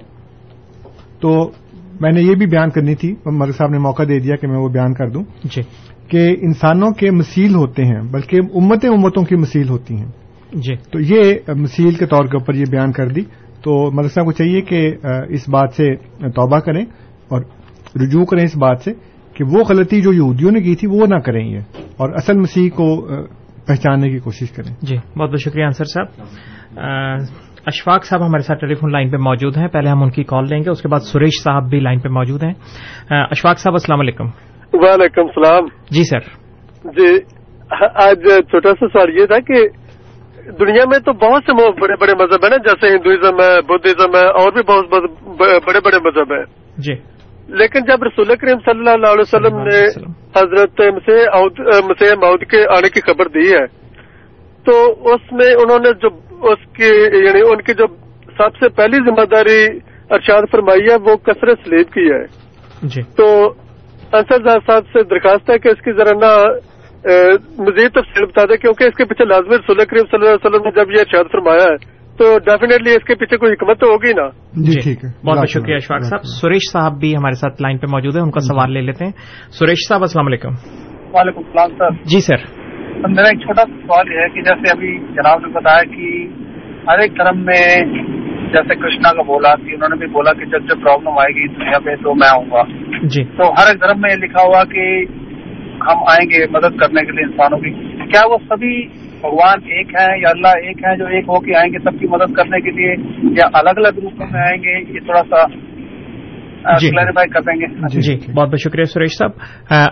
تو میں نے یہ بھی بیان کرنی تھی ملک صاحب نے موقع دے دیا کہ میں وہ بیان کر دوں جی۔ کہ انسانوں کے مسیل ہوتے ہیں بلکہ امتیں امتوں کی مسیل ہوتی ہیں۔ جی۔ تو یہ مسیل کے طور کے اوپر یہ بیان کر دی۔ تو مدرسہ کو چاہیے کہ اس بات سے توبہ کریں اور رجوع کریں اس بات سے کہ وہ غلطی جو یہودیوں نے کی تھی وہ نہ کریں یہ۔ اور اصل مسیح کو پہچاننے کی کوشش کریں۔ جی بہت بہت شکریہ انصر صاحب۔ اشفاق صاحب ہمارے ساتھ ٹیلی فون لائن پہ موجود ہیں۔ پہلے ہم ان کی کال لیں گے اس کے بعد سریش صاحب بھی لائن پہ موجود ہیں۔ اشفاق صاحب السلام علیکم۔ وعلیکم السلام۔ جی سر۔ جی آج چھوٹا سا سوال یہ تھا کہ دنیا میں تو بہت سے بڑے بڑے مذہب ہیں نا جیسے ہندوازم ہے بدھزم ہے اور بھی بہت بڑے بڑے مذہب ہیں۔ جی۔ لیکن جب رسول کریم صلی اللہ علیہ وسلم نے حضرت مسیح مود کے آنے کی خبر دی ہے تو اس میں انہوں نے جو اس کی یعنی ان کی جو سب سے پہلی ذمہ داری ارشاد فرمائی ہے وہ کثرت سلیب کی ہے۔ جی۔ تو انصر صاحب سے درخواست ہے کہ اس کی ذرا نہ مزید تفصیل بتا دیں کیونکہ اس کے پیچھے لازمی رسول کریم صلی اللہ علیہ وسلم نے جب یہ ارشاد فرمایا ہے تو ڈیفینیٹلی اس کے پیچھے کوئی حکمت تو ہوگی نا؟ جی ٹھیک ہے۔ بہت بہت شکریہ اشفاق صاحب۔ سریش صاحب بھی ہمارے ساتھ لائن پہ موجود ہیں ان کا سوال لے لیتے ہیں۔ سریش صاحب السلام علیکم۔ وعلیکم السلام سر۔ جی سر۔ میرا ایک چھوٹا سا سوال یہ ہے کہ جیسے ابھی جناب نے بتایا کہ ہر ایک دھرم میں جیسے کرشنا کا بولا کہ انہوں نے بھی بولا کہ جب جب پرابلم آئے گی دنیا پہ تو میں آؤں گا۔ جی۔ تو ہر ایک دھرم میں لکھا ہوا کہ ہم آئیں گے مدد کرنے کے لیے انسانوں کی۔ کیا وہ سبھی بھگوان ایک ہیں یا اللہ ایک ہے جو ایک ہو کے آئیں گے سب کی مدد کرنے کے لیے یا الگ الگ روپوں میں آئیں گے؟ یہ تھوڑا سا کلیریفائی کر دیں گے۔ جی۔ بہت بہت شکریہ سریش صاحب۔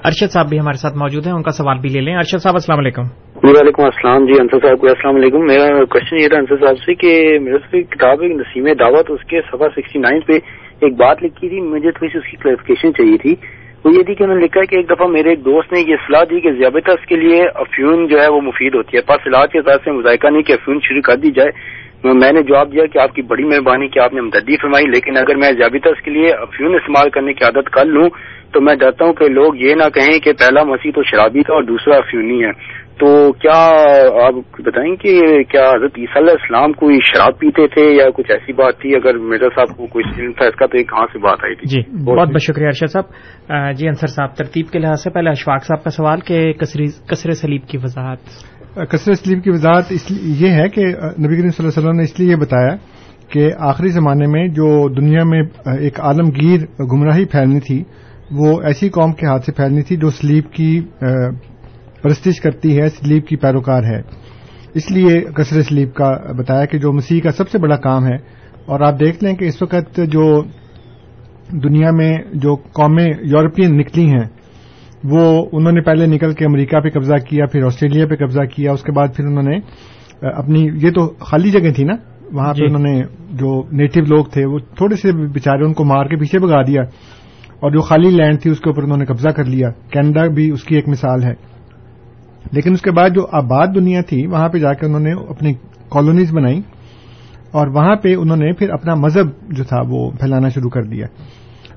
ارشد صاحب بھی ہمارے ساتھ موجود ہیں ان کا سوال بھی لے لیں۔ ارشد صاحب السلام علیکم۔ وعلیکم السلام۔ جی انصر صاحب کو السلام علیکم۔ میرا کوشچن یہ تھا انصر صاحب سے کہ میرے سے کتاب ایک نسیم دعوت اس کے سفا سکسٹی نائن پہ ایک بات لکھی تھی۔ مجھے تھوڑی سی اس کی کلیریفکیشن چاہیے تھی۔ وہ یہ تھی کہ انہوں نے لکھا ہے کہ ایک دفعہ میرے ایک دوست نے یہ صلاح دی کہ ذیابطس کے لیے افیون جو ہے وہ مفید ہوتی ہے۔ پاس علاج کے ساتھ سے مذائقہ نہیں کہ افیون شروع کر دی جائے۔ میں نے جواب دیا کہ آپ کی بڑی مہربانی کہ آپ نے مددی فرمائی لیکن اگر میں ذیابطس کے لیے افیون استعمال کرنے کی عادت کر لوں تو میں ڈرتا ہوں کہ لوگ یہ نہ کہیں کہ پہلا مسیح تو شرابی تھا اور دوسرا افیونی ہے۔ تو کیا آپ بتائیں کہ کیا حضرت عیسیٰ علیہ السلام کوئی شراب پیتے تھے یا کچھ ایسی بات تھی؟ اگر مرزا صاحب کو کوئی علم تھا اس کا تو یہ کہاں سے بات آئی تھی؟ جی بہت بہت شکریہ۔ ارشد صاحب۔ جی انصر صاحب ترتیب کے لحاظ سے پہلے اشفاق صاحب کا سوال کہ کثر سلیب کی وضاحت۔ کثر سلیب کی وضاحت یہ ہے کہ نبی کریم صلی اللہ علیہ وسلم نے اس لیے یہ بتایا کہ آخری زمانے میں جو دنیا میں ایک عالمگیر گمراہی پھیلنی تھی، وہ ایسی قوم کے ہاتھ سے پھیلنی تھی جو سلیب کی پرستش کرتی ہے، سلیب کی پیروکار ہے۔ اس لیے کثر سلیب کا بتایا کہ جو مسیح کا سب سے بڑا کام ہے، اور آپ دیکھ لیں کہ اس وقت جو دنیا میں جو قومیں یورپین نکلی ہیں وہ انہوں نے پہلے نکل کے امریکہ پہ قبضہ کیا پھر آسٹریلیا پہ قبضہ کیا اس کے بعد پھر انہوں نے اپنی یہ تو خالی جگہ تھی نا وہاں پہ انہوں نے جو نیٹو لوگ تھے وہ تھوڑے سے بےچارے ان کو مار کے پیچھے بگا دیا اور جو خالی لینڈ تھی اس کے اوپر انہوں نے قبضہ کر لیا۔ کینیڈا بھی اس کی ایک مثال ہے۔ لیکن اس کے بعد جو آباد دنیا تھی وہاں پہ جا کے انہوں نے اپنی کالونیز بنائی اور وہاں پہ انہوں نے پھر اپنا مذہب جو تھا وہ پھیلانا شروع کر دیا۔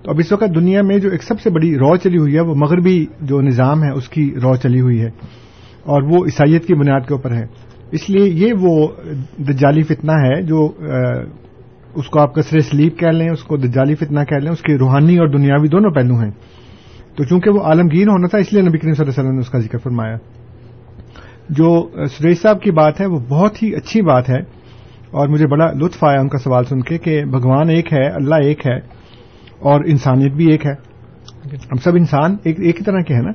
تو اب اس وقت دنیا میں جو ایک سب سے بڑی رو چلی ہوئی ہے، وہ مغربی جو نظام ہے، اس کی رو چلی ہوئی ہے اور وہ عیسائیت کی بنیاد کے اوپر ہے۔ اس لیے یہ وہ دجالی فتنہ ہے جو اس کو آپ کثر سلیپ کہہ لیں، اس کو دجالی فتنہ کہہ لیں، اس کے روحانی اور دنیاوی دونوں پہلو ہیں۔ تو چونکہ وہ عالمگیر ہونا تھا، اس لیے نبی کریم صلی اللہ علیہ وسلم نے اس کا ذکر فرمایا۔ جو سریش صاحب کی بات ہے، وہ بہت ہی اچھی بات ہے اور مجھے بڑا لطف آیا ان کا سوال سن کے کہ بھگوان ایک ہے، اللہ ایک ہے۔ اور انسانیت بھی ایک ہے۔ ہم سب انسان ایک ایک ہی طرح کے ہیں نا۔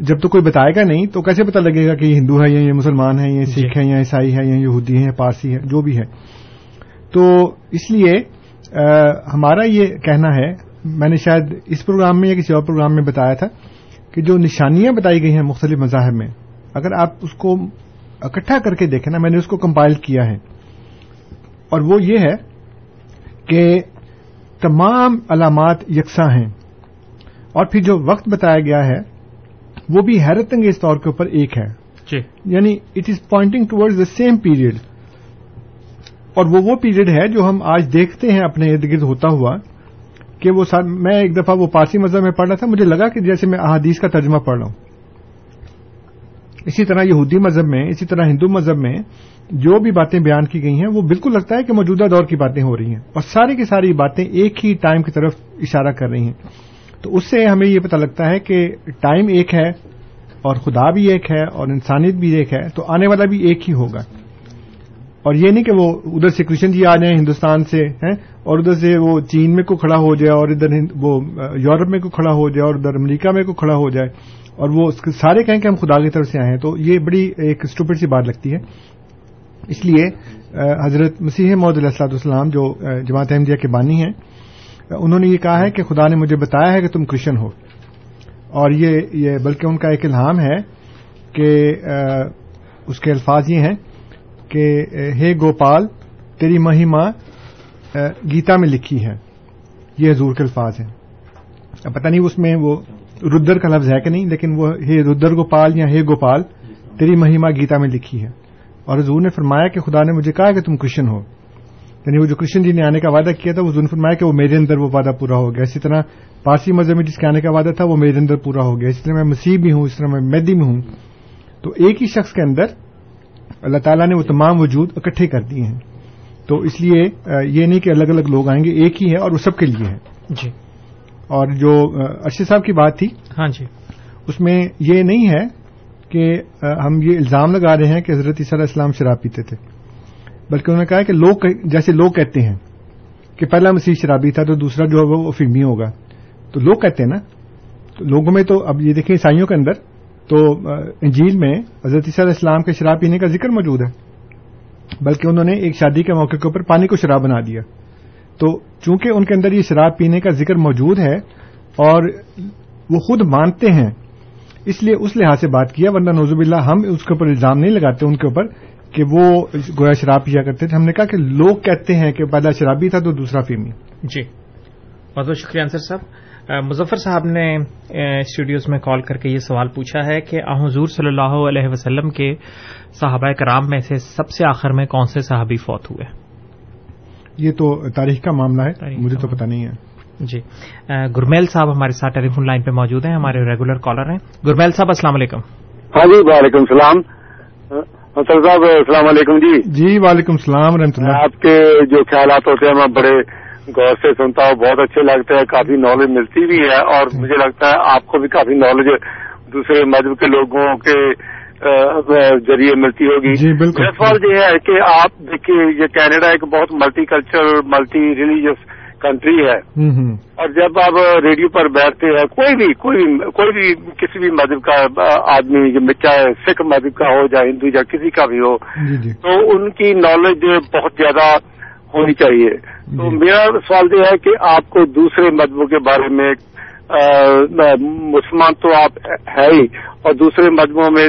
جب تو کوئی بتائے گا نہیں تو کیسے پتہ لگے گا کہ یہ ہندو ہے یا یہ مسلمان ہے یہ سکھ ہے یا عیسائی ہے یا یہودی ہے یا پارسی ہے جو بھی ہے تو اس لیے ہمارا یہ کہنا ہے میں نے شاید اس پروگرام میں یا کسی اور پروگرام میں بتایا تھا کہ جو نشانیاں بتائی گئی ہیں مختلف مذاہب میں اگر آپ اس کو اکٹھا کر کے دیکھیں نا میں نے اس کو کمپائل کیا ہے۔ اور وہ یہ ہے کہ تمام علامات یکساں ہیں۔ اور پھر جو وقت بتایا گیا ہے وہ بھی حیرت انگیز طور کے اوپر ایک ہے۔ جی۔ یعنی it is pointing towards the same period اور وہ وہ پیریڈ ہے جو ہم آج دیکھتے ہیں اپنے ارد گرد ہوتا ہوا کہ وہ میں ایک دفعہ وہ پارسی مذہب میں پڑھ رہا تھا مجھے لگا کہ جیسے میں احادیث کا ترجمہ پڑھ رہا ہوں۔ اسی طرح یہودی مذہب میں، اسی طرح ہندو مذہب میں جو بھی باتیں بیان کی گئی ہیں، وہ بالکل لگتا ہے کہ موجودہ دور کی باتیں ہو رہی ہیں اور ساری کی ساری باتیں ایک ہی ٹائم کی طرف اشارہ کر رہی ہیں۔ تو اس سے ہمیں یہ پتہ لگتا ہے کہ ٹائم ایک ہے اور خدا بھی ایک ہے اور انسانیت بھی ایک ہے، تو آنے والا بھی ایک ہی ہوگا۔ اور یہ نہیں کہ وہ ادھر سے کرشن جی آ جائیں ہندوستان سے، ہیں، اور ادھر سے وہ چین میں کو کھڑا ہو جائے اور ادھر وہ، یورپ میں کو کھڑا ہو جائے اور ادھر امریکہ میں کو کھڑا ہو جائے۔ اور وہ سارے کہیں کہ ہم خدا کی طرف سے آئے ہیں، تو یہ بڑی ایک اسٹوپڈ سی بات لگتی ہے۔ اس لیے حضرت مسیح محدود علیہ السلام جو جماعت احمدیہ کے بانی ہیں، انہوں نے یہ کہا ہے کہ خدا نے مجھے بتایا ہے کہ تم کرشن ہو۔ اور یہ یہ بلکہ ان کا ایک الہام ہے کہ اس کے الفاظ یہ ہیں کہ ہے گوپال، تیری مہیما گیتا میں لکھی ہے۔ یہ حضور کے الفاظ ہیں۔ پتہ نہیں اس میں وہ ردر کا لفظ ہے کہ نہیں، لیکن وہ ہے ردر گوپال یا ہے گوپال، تیری مہیما گیتا میں لکھی ہے۔ اور حضور نے فرمایا کہ خدا نے مجھے کہا کہ تم کرشن ہو۔ یعنی وہ جو کرشن جی نے آنے کا وعدہ کیا تھا وہ نے فرمایا کہ وہ میرے اندر وہ وعدہ پورا ہو گیا۔ اسی طرح پارسی مذہب میں جس کے آنے کا وعدہ تھا، وہ میرے اندر پورا ہو گیا۔ اسی طرح میں مسیح بھی ہوں، اس طرح میں میدی میں ہوں۔ تو ایک ہی شخص کے اندر اللہ تعالیٰ نے وہ تمام وجود اکٹھے کر دیے ہیں۔ تو اس لیے یہ نہیں کہ الگ الگ لوگ آئیں گے، ایک ہی ہے اور وہ سب کے لیے ہے۔ جی۔ اور جو ارشد صاحب کی بات تھی ہاں جی۔ اس میں یہ نہیں ہے کہ ہم یہ الزام لگا رہے ہیں کہ حضرت علیہ السلام شراب پیتے تھے بلکہ انہوں نے کہا کہ لوگ جیسے لوگ کہتے ہیں کہ پہلا مسیح شرابی تھا تو دوسرا جو ہے وہ فلمی ہوگا۔ تو لوگ کہتے ہیں نا تو لوگوں میں تو اب یہ دیکھیں عیسائیوں کے اندر تو انجیل میں حضرت علیہ السلام کے شراب پینے کا ذکر موجود ہے بلکہ انہوں نے ایک شادی کے موقع کے اوپر پانی کو شراب بنا دیا۔ تو چونکہ ان کے اندر یہ شراب پینے کا ذکر موجود ہے اور وہ خود مانتے ہیں، اس لیے اس لحاظ سے بات کیا، ورنہ نوزب اللہ ہم اس کے اوپر الزام نہیں لگاتے ان کے اوپر کہ وہ گویا شراب پیا کرتے تھے۔ ہم نے کہا کہ لوگ کہتے ہیں کہ پہلا شرابی تھا تو دوسرا فیمی جی۔ بہت بہت شکریہ انصر صاحب۔ مظفر صاحب نے اسٹوڈیوز میں کال کر کے یہ سوال پوچھا ہے کہ حضور صلی اللہ علیہ وسلم کے صحابہ کرام میں سے سب سے آخر میں کون سے صحابی فوت ہوئے؟ یہ تو تاریخ کا معاملہ ہے مجھے تو پتہ نہیں ہے۔ جی۔ گرمیل صاحب ہمارے ساتھ ٹیلی فون لائن پہ موجود ہیں ہمارے ریگولر کالر ہیں۔ گرمیل صاحب السلام علیکم۔ ہاں جی وعلیکم السلام۔ سر صاحب السلام علیکم جی۔ جی وعلیکم السلام رحمۃ اللہ۔ آپ کے جو خیالات ہوتے ہیں میں بڑے غور سے سنتا ہوں بہت اچھے لگتے ہیں کافی نالج ملتی بھی ہے اور مجھے لگتا ہے آپ کو بھی کافی نالج دوسرے مذہب کے لوگوں کے ذریعے ملتی ہوگی۔ جی بالکل۔ سوال یہ ہے کہ آپ دیکھیے یہ کینیڈا ایک بہت multi culture multi religious country ہے اور جب آپ ریڈیو پر بیٹھتے ہیں کوئی بھی کوئی بھی کوئی بھی کسی بھی مذہب کا آدمی چاہے سکھ مذہب کا ہو یا ہندو یا کسی کا بھی ہو جی جی۔ تو ان کی نالج بہت زیادہ ہونی چاہیے۔ تو میرا سوال یہ ہے کہ آپ کو دوسرے مذہبوں کے بارے میں مسلمان تو آپ ہے ہی۔ اور دوسرے مذہبوں میں،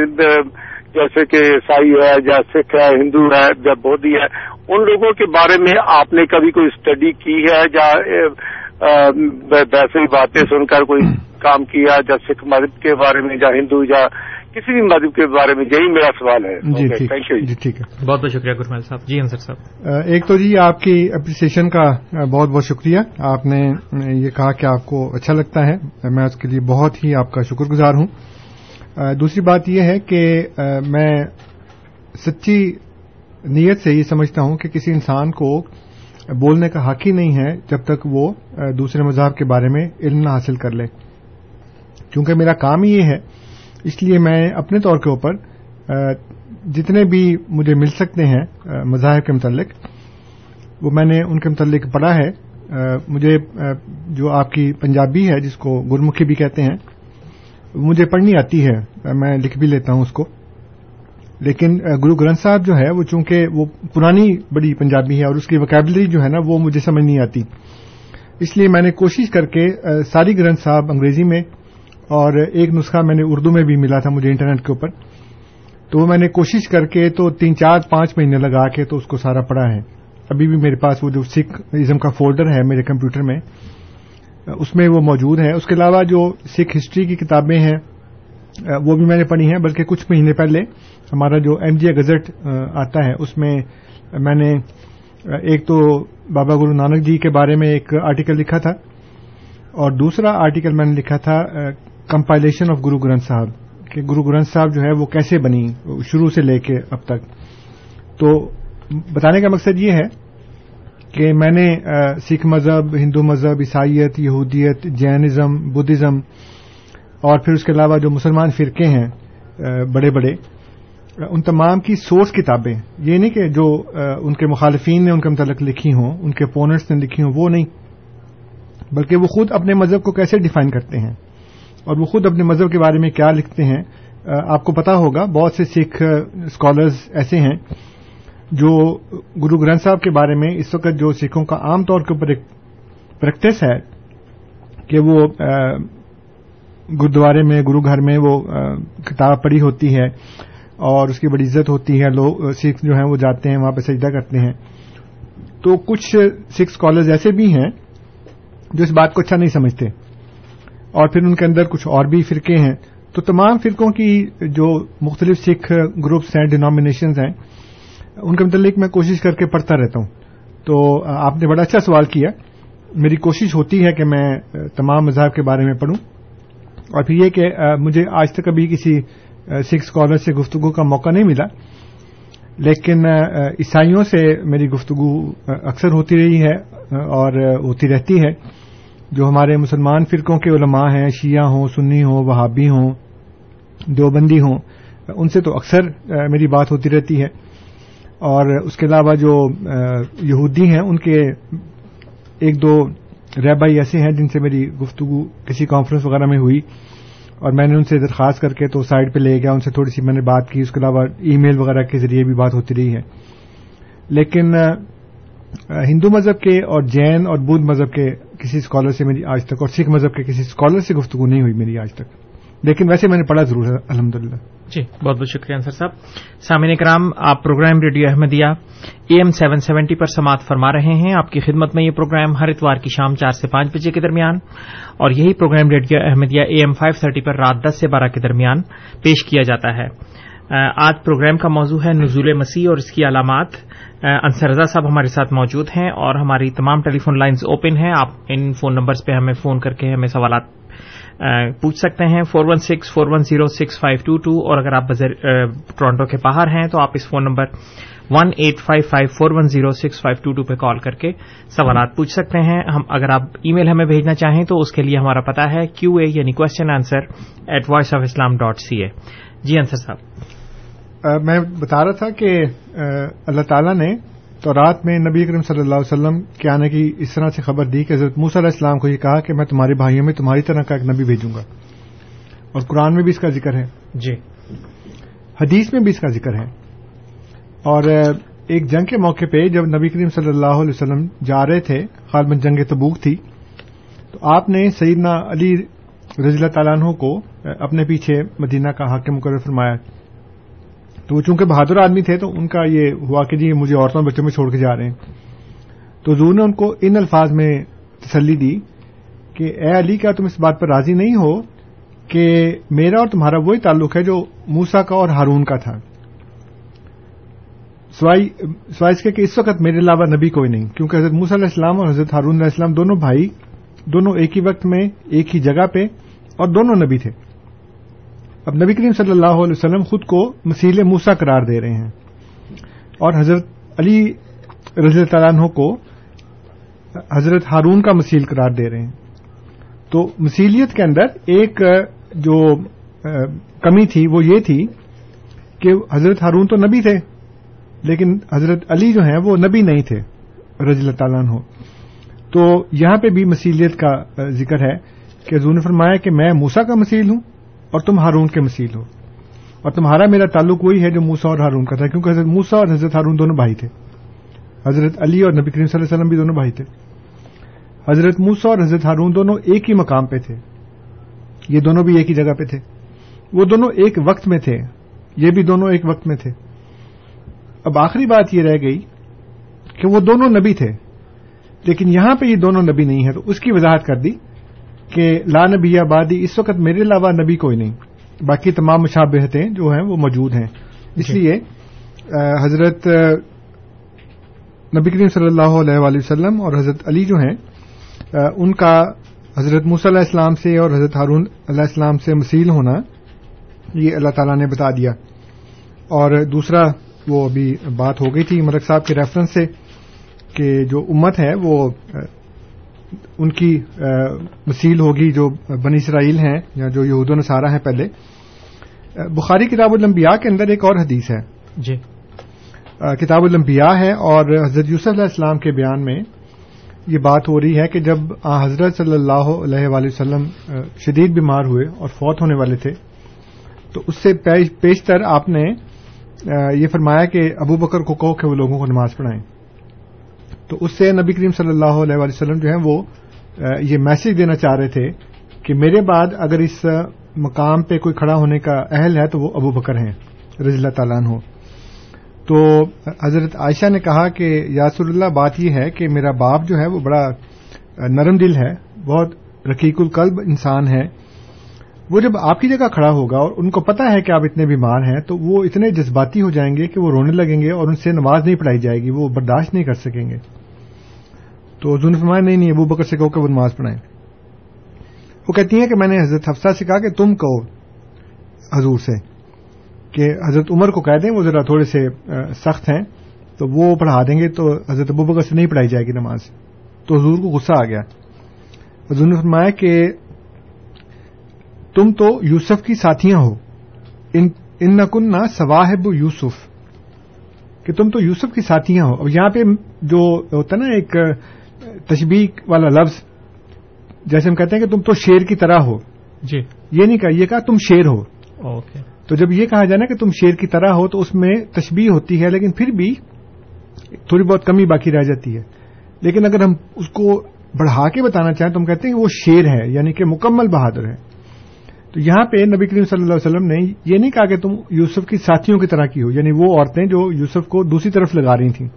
جیسے کہ عیسائی ہے یا سکھ ہے ہندو ہے یا بودھی ہے، ان لوگوں کے بارے میں آپ نے کبھی کوئی اسٹڈی کی ہے؟ یا ویسے ہی باتیں سن کر کوئی کام کیا یا سکھ مذہب کے بارے میں، یا ہندو، یا کسی بھی مذہب کے بارے میں یہی میرا سوال ہے۔ جی تھینک یو جی ٹھیک ہے۔ بہت بہت شکریہ گرمل صاحب۔ جی انصر صاحب۔ ایک تو جی آپ کی اپریسیشن کا بہت بہت شکریہ۔ آپ نے یہ کہا کہ آپ کو اچھا لگتا ہے۔ میں اس کے لیے بہت ہی آپ کا شکر گزار ہوں۔ دوسری بات یہ ہے کہ میں سچی نیت سے یہ سمجھتا ہوں کہ کسی انسان کو بولنے کا حق ہی نہیں ہے جب تک وہ دوسرے مذہب کے بارے میں علم نہ حاصل کر لے۔ کیونکہ میرا کام ہی یہ ہے اس لیے میں اپنے طور کے اوپر جتنے بھی مجھے مل سکتے ہیں مذاہب کے متعلق، وہ میں نے ان کے متعلق پڑھا ہے۔ مجھے جو آپ کی پنجابی ہے، جس کو گرمکھی بھی کہتے ہیں، مجھے پڑھنی آتی ہے۔ میں لکھ بھی لیتا ہوں اس کو۔ لیکن گرو گرنتھ صاحب جو ہے، وہ چونکہ وہ پرانی بڑی پنجابی ہے اور اس کی وکیبلری جو ہے نا، وہ مجھے سمجھ نہیں آتی۔ اس لیے میں نے کوشش کر کے ساری گرنتھ صاحب انگریزی میں اور ایک نسخہ میں نے اردو میں بھی ملا تھا مجھے انٹرنیٹ کے اوپر۔ تو وہ میں نے کوشش کر کے تو تین چار پانچ مہینے لگا کے تو اس کو سارا پڑھا ہے۔ ابھی بھی میرے پاس وہ جو سکھ ازم کا فولڈر ہے میرے کمپیوٹر میں، اس میں وہ موجود ہے۔ اس کے علاوہ جو سکھ ہسٹری کی کتابیں ہیں، وہ بھی میں نے پڑھی ہیں، بلکہ کچھ مہینے پہلے ہمارا جو ایم جی اے گزٹ آتا ہے، اس میں میں نے، ایک تو بابا گرو نانک جی کے بارے میں ایک آرٹیکل لکھا تھا۔ اور دوسرا آرٹیکل میں نے لکھا تھا کمپائلیشن آف گرو گرنتھ صاحب کہ گرو گرنتھ صاحب جو ہے وہ کیسے بنی شروع سے لے کے اب تک تو بتانے کا مقصد یہ ہے کہ میں نے سکھ مذہب، ہندو مذہب، عیسائیت، یہودیت، جینزم، بدھزم اور پھر اس کے علاوہ جو مسلمان فرقے ہیں بڑے بڑے، ان تمام کی سورس کتابیں، یہ نہیں کہ جو ان کے مخالفین نے ان کے متعلق لکھی ہوں، ان کے اپوننٹس نے لکھی ہوں، وہ نہیں، بلکہ وہ خود اپنے مذہب کو کیسے ڈیفائن کرتے ہیں؟ اور وہ خود اپنے مذہب کے بارے میں کیا لکھتے ہیں آپ کو پتا ہوگا، بہت سے سکھ اسکالرز ایسے ہیں جو گرو گرنتھ صاحب کے بارے میں اس وقت جو سکھوں کا عام طور کے اوپر ایک پریکٹس ہے کہ وہ گردوارے میں، گرو گھر میں وہ کتاب پڑھی ہوتی ہے اور اس کی بڑی عزت ہوتی ہے، لوگ سکھ جو ہیں وہ جاتے ہیں، وہاں پہ سجدہ کرتے ہیں۔ تو کچھ سکھ اسکالرز ایسے بھی ہیں جو اس بات کو اچھا نہیں سمجھتے۔ اور پھر ان کے اندر کچھ اور بھی فرقے ہیں۔ تو تمام فرقوں کی جو مختلف سکھ گروپس ہیں ڈینامینیشنز ہیں، ان کے متعلق میں کوشش کر کے پڑھتا رہتا ہوں۔ تو آپ نے بڑا اچھا سوال کیا۔ میری کوشش ہوتی ہے کہ میں تمام مذاہب کے بارے میں پڑھوں۔ اور پھر یہ کہ مجھے آج تک ابھی کسی سکھ اسکالر سے گفتگو کا موقع نہیں ملا۔ لیکن عیسائیوں سے میری گفتگو اکثر ہوتی رہی ہے اور ہوتی رہتی ہے۔ جو ہمارے مسلمان فرقوں کے علماء ہیں، شیعہ ہوں، سنی ہوں، وہابی ہوں، دیوبندی ہوں، ان سے تو اکثر میری بات ہوتی رہتی ہے۔ اور اس کے علاوہ جو یہودی ہیں، ان کے ایک دو ریبائی ایسے ہیں جن سے میری گفتگو کسی کانفرنس وغیرہ میں ہوئی۔ اور میں نے ان سے درخواست کر کے تو سائڈ پہ لے گیا، ان سے تھوڑی سی میں نے بات کی، اس کے علاوہ ای میل وغیرہ کے ذریعے بھی بات ہوتی رہی ہے۔ لیکن ہندو مذہب کے اور جین اور بدھ مذہب کے کسی اسکالر سے میری آج تک اور سکھ مذہب کے کسی اسکالر سے گفتگو نہیں ہوئی میری آج تک۔ لیکن ویسے میں نے پڑھا ضرور ہے الحمد للہ جی بہت بہت شکریہ انصر صاحب۔ سامعین کرام آپ programme radio Ahmadiyya A M seven seventy پر سماعت فرما رہے ہیں۔ آپ کی خدمت میں یہ پروگرام ہر اتوار کی شام چار سے پانچ بجے کے درمیان اور یہی programme radio Ahmadiyya A M five thirty پر رات دس سے بارہ کے درمیان پیش کیا جاتا ہے۔ آج پروگرام کا موضوع ہے نزول مسیح اور اس کی علامات۔ انصر رضا صاحب ہمارے ساتھ موجود ہیں اور ہماری تمام ٹیلی فون لائنز اوپن ہیں۔ آپ ان فون نمبرز پہ ہمیں فون کر کے ہمیں سوالات پوچھ سکتے ہیں۔ Four one six four one zero six five two two اور اگر آپ ٹورانٹو کے باہر ہیں تو آپ اس phone number one eight five five four one zero six five two two پہ کال کر کے سوالات پوچھ سکتے ہیں۔ ہم، اگر آپ ای میل ہمیں بھیجنا چاہیں تو اس کے لیے ہمارا پتا ہے کیو اے یعنی question answer at voice of Islam dot C A جی انصر صاحب۔ میں بتا رہا تھا کہ اللہ تعالیٰ نے تو رات میں نبی کرم صلی اللہ علیہ وسلم کے آنے کی اس طرح سے خبر دی کہ حضرت موسیٰ علیہ السلام کو یہ کہا کہ میں تمہارے بھائیوں میں تمہاری طرح کا ایک نبی بھیجوں گا۔ اور قرآن میں بھی اس کا ذکر ہے۔ جی۔ حدیث میں بھی اس کا ذکر ہے۔ اور ایک جنگ کے موقع پہ جب نبی کریم صلی اللہ علیہ وسلم جا رہے تھے غالباً جنگ تبوک تھی تو آپ نے سیدنا علی رضی اللہ تعالیٰ عنہ کو اپنے پیچھے مدینہ کا حاکم مقرر فرمایا۔ تو وہ چونکہ بہادر آدمی تھے تو ان کا یہ ہوا کہ جی مجھے عورتوں بچوں میں چھوڑ کے جا رہے ہیں۔ تو زور نے ان کو ان الفاظ میں تسلی دی کہ اے علی، کیا تم اس بات پر راضی نہیں ہو کہ میرا اور تمہارا وہی تعلق ہے جو موسا کا اور ہارون کا تھا؟ سوائے اس کے کہ اس وقت میرے علاوہ نبی کوئی نہیں، کیونکہ حضرت موسیٰ علیہ السلام اور حضرت ہارون علیہ السلام دونوں بھائی دونوں ایک ہی وقت میں، ایک ہی جگہ پہ اور دونوں نبی تھے۔ اب نبی کریم صلی اللہ علیہ وسلم خود کو مسیل موسا قرار دے رہے ہیں۔ اور حضرت علی رضی تعالیٰ عنہ کو حضرت ہارون کا مسیل قرار دے رہے ہیں۔ تو مسیلیت کے اندر ایک جو کمی تھی وہ یہ تھی کہ حضرت ہارون تو نبی تھے، لیکن حضرت علی جو ہیں وہ نبی نہیں تھے، رضی اللہ تعالیٰ عنہ۔ تو یہاں پہ بھی مسیلیت کا ذکر ہے کہ حضور نے فرمایا کہ میں موسا کا مسیل ہوں اور تم ہارون کے مسیل ہو۔ اور تمہارا میرا تعلق وہی ہے جو موسا اور ہارون کا تھا، کیونکہ حضرت موسا اور حضرت ہارون دونوں بھائی تھے۔ حضرت علی اور نبی کریم صلی اللہ علیہ وسلم بھی دونوں بھائی تھے۔ حضرت موسا اور حضرت ہارون دونوں ایک ہی مقام پہ تھے۔ یہ دونوں بھی ایک ہی جگہ پہ تھے۔ وہ دونوں ایک وقت میں تھے۔ یہ بھی دونوں ایک وقت میں تھے۔ اب آخری بات یہ رہ گئی کہ وہ دونوں نبی تھے۔ لیکن یہاں پہ یہ دونوں نبی نہیں ہے تو اس کی وضاحت کر دی۔ کہ لا نبی آبادی اس وقت میرے علاوہ نبی کوئی نہیں۔ باقی تمام مشابہتیں جو ہیں وہ موجود ہیں۔ اس لیے حضرت نبی کریم صلی اللہ علیہ وآلہ وسلم اور حضرت علی جو ہیں ان کا حضرت موسی علیہ السلام سے اور حضرت ہارون علیہ السلام سے مسیل ہونا یہ اللہ تعالیٰ نے بتا دیا۔ اور دوسرا وہ ابھی بات ہو گئی تھی مرک صاحب کے ریفرنس سے کہ جو امت ہے وہ ان کی مثیل ہوگی جو بنی اسرائیل ہیں یا جو یہود و نصارہ ہیں پہلے. بخاری کتاب الانبیاء کے اندر ایک اور حدیث ہے. جی. کتاب الانبیاء ہے اور حضرت یوسف علیہ السلام کے بیان میں یہ بات ہو رہی ہے کہ جب حضرت صلی اللہ علیہ وآلہ وسلم شدید بیمار ہوئے اور فوت ہونے والے تھے تو اس سے پیشتر آپ نے یہ فرمایا کہ ابو بکر کو کہو کہ وہ لوگوں کو نماز پڑھائیں۔ تو اس سے نبی کریم صلی اللہ علیہ وسلم جو ہے وہ یہ میسج دینا چاہ رہے تھے کہ میرے بعد اگر اس مقام پہ کوئی کھڑا ہونے کا اہل ہے تو وہ ابو بکر ہیں، رضی اللہ تعالیٰ ہو تو حضرت عائشہ نے کہا کہ یاسر اللہ، بات یہ ہے کہ میرا باپ جو ہے وہ بڑا نرم دل ہے، بہت رقیق القلب انسان ہے۔ وہ جب آپ کی جگہ کھڑا ہوگا اور ان کو پتا ہے کہ آپ اتنے بیمار ہیں، تو وہ اتنے جذباتی ہو جائیں گے کہ وہ رونے لگیں گے اور ان سے نماز نہیں پڑھائی جائے گی، وہ برداشت نہیں کر سکیں گے۔ تو ظلم نہیں نہیں، ابو بکر سے کہو کہ وہ نماز پڑھائیں۔ وہ کہتی ہیں کہ میں نے حضرت حفصہ سے کہا کہ تم کہو حضور سے کہ حضرت عمر کو کہہ دیں، وہ ذرا تھوڑے سے سخت ہیں، تو وہ پڑھا دیں گے، تو حضرت ابو بکر سے نہیں پڑھائی جائے گی نماز۔ تو حضور کو غصہ آ گیا۔ حضور نے فرمایا کہ تم تو یوسف کی ساتھیاں ہو۔ ان نکن نہ سواہب یوسف۔ کہ تم تو یوسف کی ساتھیاں ہو۔ اب یہاں پہ جو ہوتا ہے نا، ایک تشبیق والا لفظ جیسے ہم کہتے ہیں کہ تم تو شیر کی طرح ہو۔ جی۔ یہ نہیں کہا یہ کہا تم شیر ہو۔ اوکے۔ تو جب یہ کہا جائے نا کہ تم شیر کی طرح ہو تو اس میں تشبیح ہوتی ہے لیکن پھر بھی تھوڑی بہت کمی باقی رہ جاتی ہے۔ لیکن اگر ہم اس کو بڑھا کے بتانا چاہیں تو ہم کہتے ہیں کہ وہ شیر ہے یعنی کہ مکمل بہادر ہے۔ تو یہاں پہ نبی کریم صلی اللہ علیہ وسلم نے یہ نہیں کہا کہ تم یوسف کی ساتھیوں کی طرح کی ہو یعنی وہ عورتیں جو یوسف کو دوسری طرف لگا رہی تھیں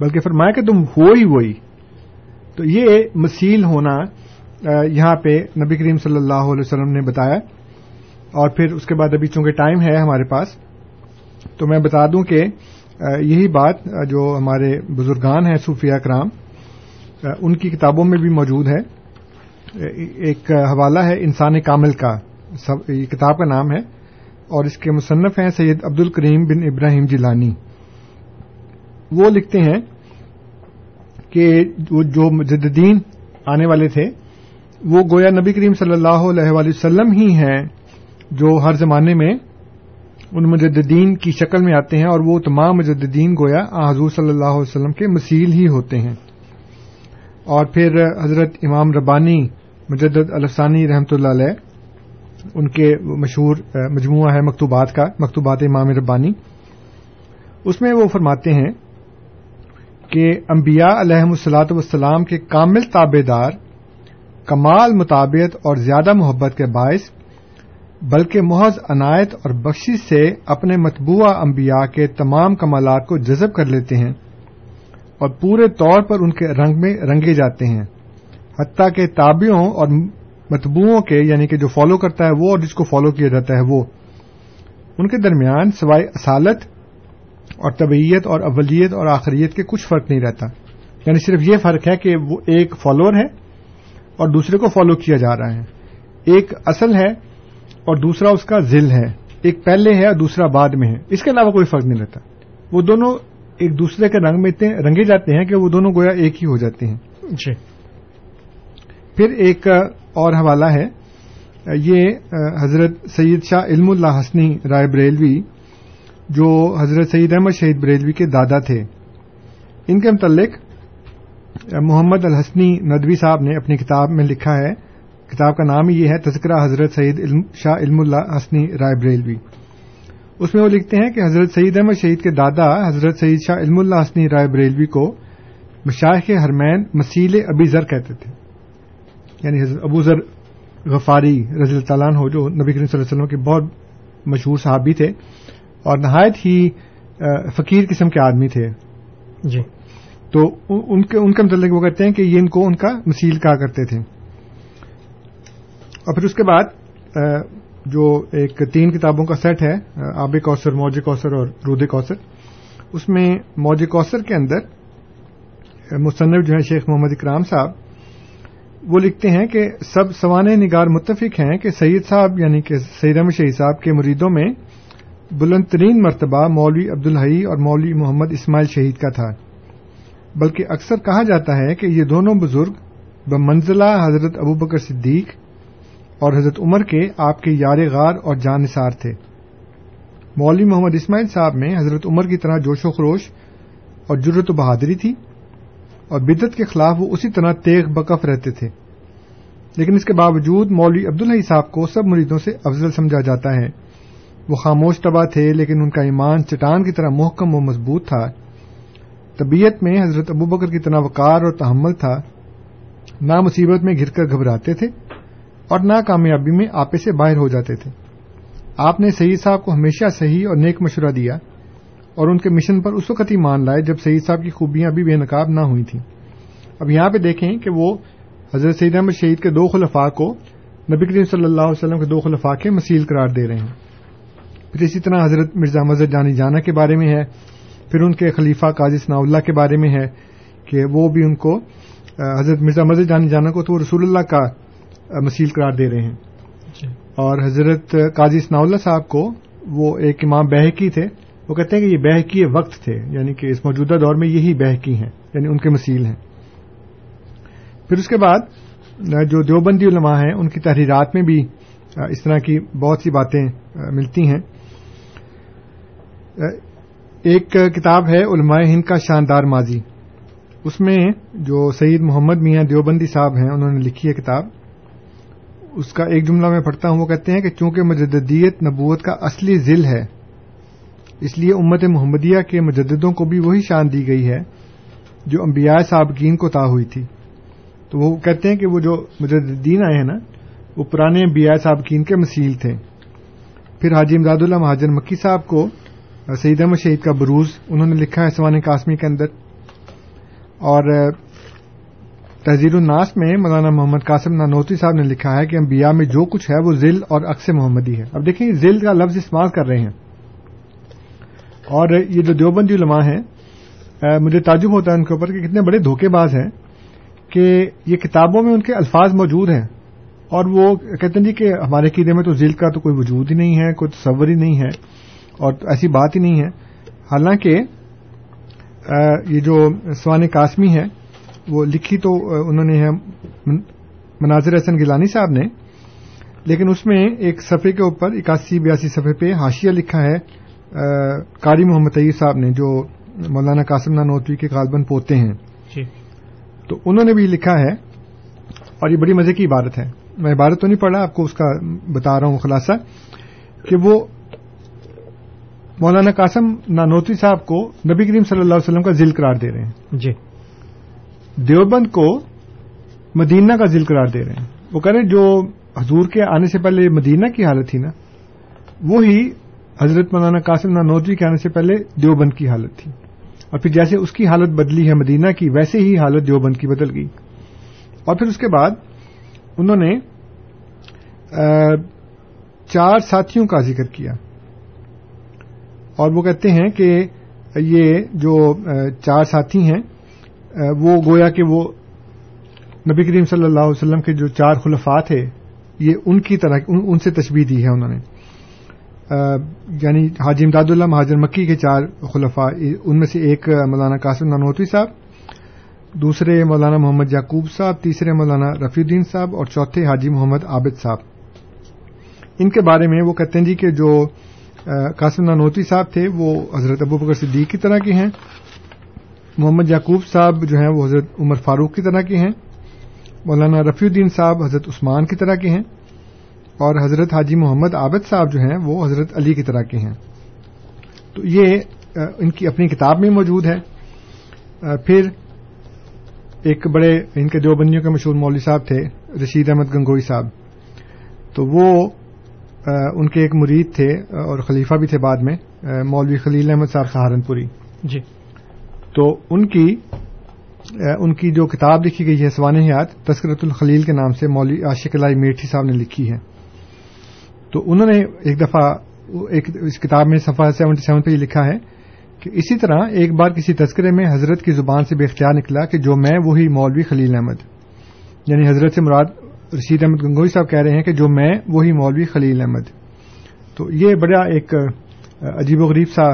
بلکہ فرمایا کہ تم ہو ہی وہی۔ تو یہ مسیل ہونا یہاں پہ نبی کریم صلی اللہ علیہ وسلم نے بتایا۔ اور پھر اس کے بعد ابھی چونکہ ٹائم ہے ہمارے پاس، تو میں بتا دوں کہ یہی بات جو ہمارے بزرگان ہیں صوفیہ کرام ان کی کتابوں میں بھی موجود ہے۔ ایک حوالہ ہے انسان کامل کا یہ کتاب کا نام ہے۔ اور اس کے مصنف ہیں سید عبد الکریم بن ابراہیم جیلانی۔ وہ لکھتے ہیں کہ جو مجددین آنے والے تھے، وہ گویا نبی کریم صلی اللہ علیہ وسلم ہی ہیں جو ہر زمانے میں ان مجددین کی شکل میں آتے ہیں اور وہ تمام مجددین گویا حضور صلی اللہ علیہ وسلم کے مسیل ہی ہوتے ہیں۔ اور پھر حضرت امام ربانی مجدد الفسانی رحمۃ اللہ علیہ، ان کے مشہور، مجموعہ ہے مکتوبات کا، مکتوبات امام ربانی۔ اس میں وہ فرماتے ہیں کہ انبیاء علیہ السلاط والسلام کے کامل تابے دار کمال مطابعت اور زیادہ محبت کے باعث، بلکہ محض عنایت اور بخشش سے اپنے متبوعہ انبیاء کے تمام کمالات کو جذب کر لیتے ہیں اور پورے طور پر ان کے رنگ میں رنگے جاتے ہیں۔ حتیٰ کہ تابعوں اور متبوؤں کے یعنی کہ جو فالو کرتا ہے وہ اور جس کو فالو کیا جاتا ہے وہ۔ ان کے درمیان سوائے اصالت اور طبعیت اور اولیت اور آخریت کے کچھ فرق نہیں رہتا۔ یعنی صرف یہ فرق ہے کہ وہ ایک فالوور ہے اور دوسرے کو فالو کیا جا رہا ہے۔ ایک اصل ہے اور دوسرا اس کا ذل ہے۔ ایک پہلے ہے اور دوسرا بعد میں ہے۔ اس کے علاوہ کوئی فرق نہیں رہتا۔ وہ دونوں ایک دوسرے کے رنگ میں اتنے رنگے جاتے ہیں کہ وہ دونوں گویا ایک ہی ہو جاتے ہیں۔ جی۔ پھر ایک اور حوالہ ہے۔ یہ حضرت سید شاہ علم اللہ حسنی رائے بریلوی جو حضرت سعید احمد شہید بریلوی کے دادا تھے۔ ان کے متعلق محمد الحسنی ندوی صاحب نے اپنی کتاب میں لکھا ہے۔ کتاب کا نام یہ ہے تذکرہ حضرت سعید شاہ علم اللہ حسنی رائے بریلوی۔ اس میں وہ لکھتے ہیں کہ حضرت سعید احمد شہید کے دادا حضرت سعید شاہ علم اللہ حسنی رائے بریلوی کو مشاہ حرمین مسیل ابی ذر کہتے تھے۔ یعنی حضرت ابو ذر غفاری رضی اللہ تعالیٰ ہو جو نبی کریم صلی اللہ علیہ وسلم کے بہت مشہور صحابی تھے۔ اور نہایت ہی فقیر قسم کے آدمی تھے۔ جی۔ تو ان کے ان کے متعلق وہ کہتے ہیں کہ یہ ان کو ان کا مسیل کہا کرتے تھے۔ اور پھر اس کے بعد جو ایک تین کتابوں کا سیٹ ہے آب کوثر موج کوثر اور رود کوثر اس میں موج کوثر کے اندر مصنف جو ہے شیخ محمد اکرام صاحب وہ لکھتے ہیں کہ سب سوان نگار متفق ہیں کہ سید صاحب یعنی کہ سید احمد شہید صاحب کے مریدوں میں بلند ترین مرتبہ مولوی عبدالحی اور مولوی محمد اسماعیل شہید کا تھا۔ بلکہ اکثر کہا جاتا ہے کہ یہ دونوں بزرگ بمنزلہ حضرت ابو بکر صدیق اور حضرت عمر کے آپ کے یار غار اور جان نثار تھے۔ مولوی محمد اسماعیل صاحب میں حضرت عمر کی طرح جوش و خروش اور جرت و بہادری تھی اور بدت کے خلاف وہ اسی طرح تیغ بکف رہتے تھے۔ لیکن اس کے باوجود مولوی عبدالحی صاحب کو سب مریدوں سے افضل سمجھا جاتا ہے۔ وہ خاموش طبع تھے، لیکن ان کا ایمان چٹان کی طرح محکم و مضبوط تھا۔ طبیعت میں حضرت ابو بکر کی طرح وقار اور تحمل تھا۔ نہ مصیبت میں گر کر گھبراتے تھے اور نہ کامیابی میں آپے سے باہر ہو جاتے تھے۔ آپ نے سعید صاحب کو ہمیشہ صحیح اور نیک مشورہ دیا اور ان کے مشن پر اس وقت ہی مان لائے جب سعید صاحب کی خوبیاں بھی بے نقاب نہ ہوئی تھیں۔ اب یہاں پہ دیکھیں کہ وہ حضرت سعید احمد شہید کے دو خلفاء کو نبی کریم صلی اللہ علیہ وسلم کے دو خلفاء کے مسیل قرار دے رہے ہیں۔ پھر اسی طرح حضرت مرزا مزد جانی جانا کے بارے میں ہے پھر ان کے خلیفہ قاضی ثناء اللہ کے بارے میں ہے کہ وہ بھی ان کو حضرت مرزا مزد جانی جانا کو تو رسول اللہ کا مسیل قرار دے رہے ہیں۔ جی۔ اور حضرت قاضی ثناء اللہ صاحب کو وہ ایک امام بہکی تھے۔ وہ کہتے ہیں کہ یہ بہکی وقت تھے یعنی کہ اس موجودہ دور میں یہی بہکی ہیں یعنی ان کے مسیل ہیں۔ پھر اس کے بعد جو دیوبندی علماء ہیں ان کی تحریرات میں بھی اس طرح کی بہت سی باتیں ملتی ہیں۔ ایک کتاب ہے علماء ہند کا شاندار ماضی۔ اس میں جو سعید محمد میاں دیوبندی صاحب ہیں، انہوں نے لکھی ہے کتاب۔ اس کا ایک جملہ میں پڑھتا ہوں، وہ کہتے ہیں کہ چونکہ مجددیت نبوت کا اصلی ذل ہے، اس لیے امت محمدیہ کے مجددوں کو بھی وہی شان دی گئی ہے جو انبیاء سابقین کو تا ہوئی تھی۔ تو وہ کہتے ہیں کہ وہ جو مجددین آئے ہیں نا، وہ پرانے انبیاء سابقین کے مسیل تھے۔ پھر حاجی امداد اللہ مہاجر مکی صاحب کو سعید احمد شہید کا بروز، انہوں نے لکھا ہے سوان قاسمی کے اندر۔ اور تحزیر الناس میں مولانا محمد قاسم نانوتی صاحب نے لکھا ہے کہ انبیاء میں جو کچھ ہے وہ ذل اور عکس محمدی ہے۔ اب دیکھیں، ذل کا لفظ استعمال کر رہے ہیں۔ اور، یہ جو دیوبندی علماء ہیں مجھے تعجب ہوتا ہے ان کے اوپر کہ کتنے بڑے دھوکے باز ہیں کہ یہ کتابوں میں ان کے الفاظ موجود ہیں۔ اور وہ کہتے ہیں جی کہ ہمارے قیدے میں تو ذیل کا تو کوئی وجود ہی نہیں ہے، کوئی تصور ہی نہیں ہے۔ اور ایسی بات ہی نہیں ہے۔ حالانکہ یہ جو سوان قاسمی ہے وہ لکھی تو انہوں نے مناظر حسن گیلانی صاحب نے لیکن اس میں ایک صفحے کے اوپر اکاسی بیاسی صفحے پہ حاشیہ لکھا ہے قاری محمد طیب صاحب نے جو مولانا قاسم نانوتوی کے غالباً پوتے ہیں۔ جی۔ تو انہوں نے بھی لکھا ہے اور یہ بڑی مزے کی عبارت ہے۔ میں عبارت تو نہیں پڑھ رہا آپ کو اس کا بتا رہا ہوں خلاصہ کہ وہ مولانا قاسم نانوتوی صاحب کو نبی کریم صلی اللہ علیہ وسلم کا ذل قرار دے رہے ہیں۔ جی۔ دیوبند کو مدینہ کا ذل قرار دے رہے ہیں۔ وہ کہہ رہے ہیں جو حضور کے آنے سے پہلے مدینہ کی حالت تھی نا وہی حضرت مولانا قاسم نانوتوی کے آنے سے پہلے دیوبند کی حالت تھی۔ اور پھر جیسے اس کی حالت بدلی ہے مدینہ کی ویسے ہی حالت دیوبند کی بدل گئی۔ اور پھر اس کے بعد انہوں نے چار ساتھیوں کا ذکر کیا۔ اور وہ کہتے ہیں کہ یہ جو چار ساتھی ہیں وہ گویا کہ وہ نبی کریم صلی اللہ علیہ وسلم کے جو چار خلفاء تھے، یہ ان کی طرح، ان سے تشبیح دی ہے انہوں نے۔ یعنی حاجی امداد اللہ، مہاجر مکی کے چار خلفاء ان میں سے ایک مولانا قاسم نانوتوی صاحب، دوسرے مولانا محمد یعقوب صاحب، تیسرے مولانا رفیع الدین صاحب، اور چوتھے حاجی محمد عابد صاحب۔ ان کے بارے میں وہ کہتے ہیں جی کہ جو قاسم نانوتوی صاحب تھے، وہ حضرت ابو بکر صدیق کی طرح کے ہیں۔ محمد یعقوب صاحب جو ہیں، وہ حضرت عمر فاروق کی طرح کے ہیں۔ مولانا رفیع الدین صاحب حضرت عثمان کی طرح کے ہیں۔ اور حضرت حاجی محمد عابد صاحب جو ہیں، وہ حضرت علی کی طرح کے ہیں۔ تو یہ ان کی اپنی کتاب میں موجود ہے۔ پھر ایک بڑے، ان کے دیوبندیوں کے مشہور مولوی صاحب تھے، رشید احمد گنگوئی صاحب۔ تو وہ ان کے ایک مرید تھے اور خلیفہ بھی تھے بعد میں مولوی خلیل احمد صاحب سہارنپوری جی۔ تو ان کی ان کی جو کتاب لکھی گئی ہے سوان حیات تسکرت الخلیل کے نام سے مولوی عاشق لائی میٹھی صاحب نے لکھی ہے۔ تو انہوں نے ایک دفعہ ایک اس کتاب میں صفحہ سیونٹی سیون پہ یہ لکھا ہے کہ اسی طرح ایک بار کسی تذکرے میں حضرت کی زبان سے بے اختیار نکلا کہ جو میں وہی مولوی خلیل احمد یعنی حضرت سے مراد رشید احمد گنگوئی صاحب کہہ رہے ہیں کہ جو میں، وہی مولوی خلیل احمد۔ تو یہ بڑا ایک عجیب و غریب سا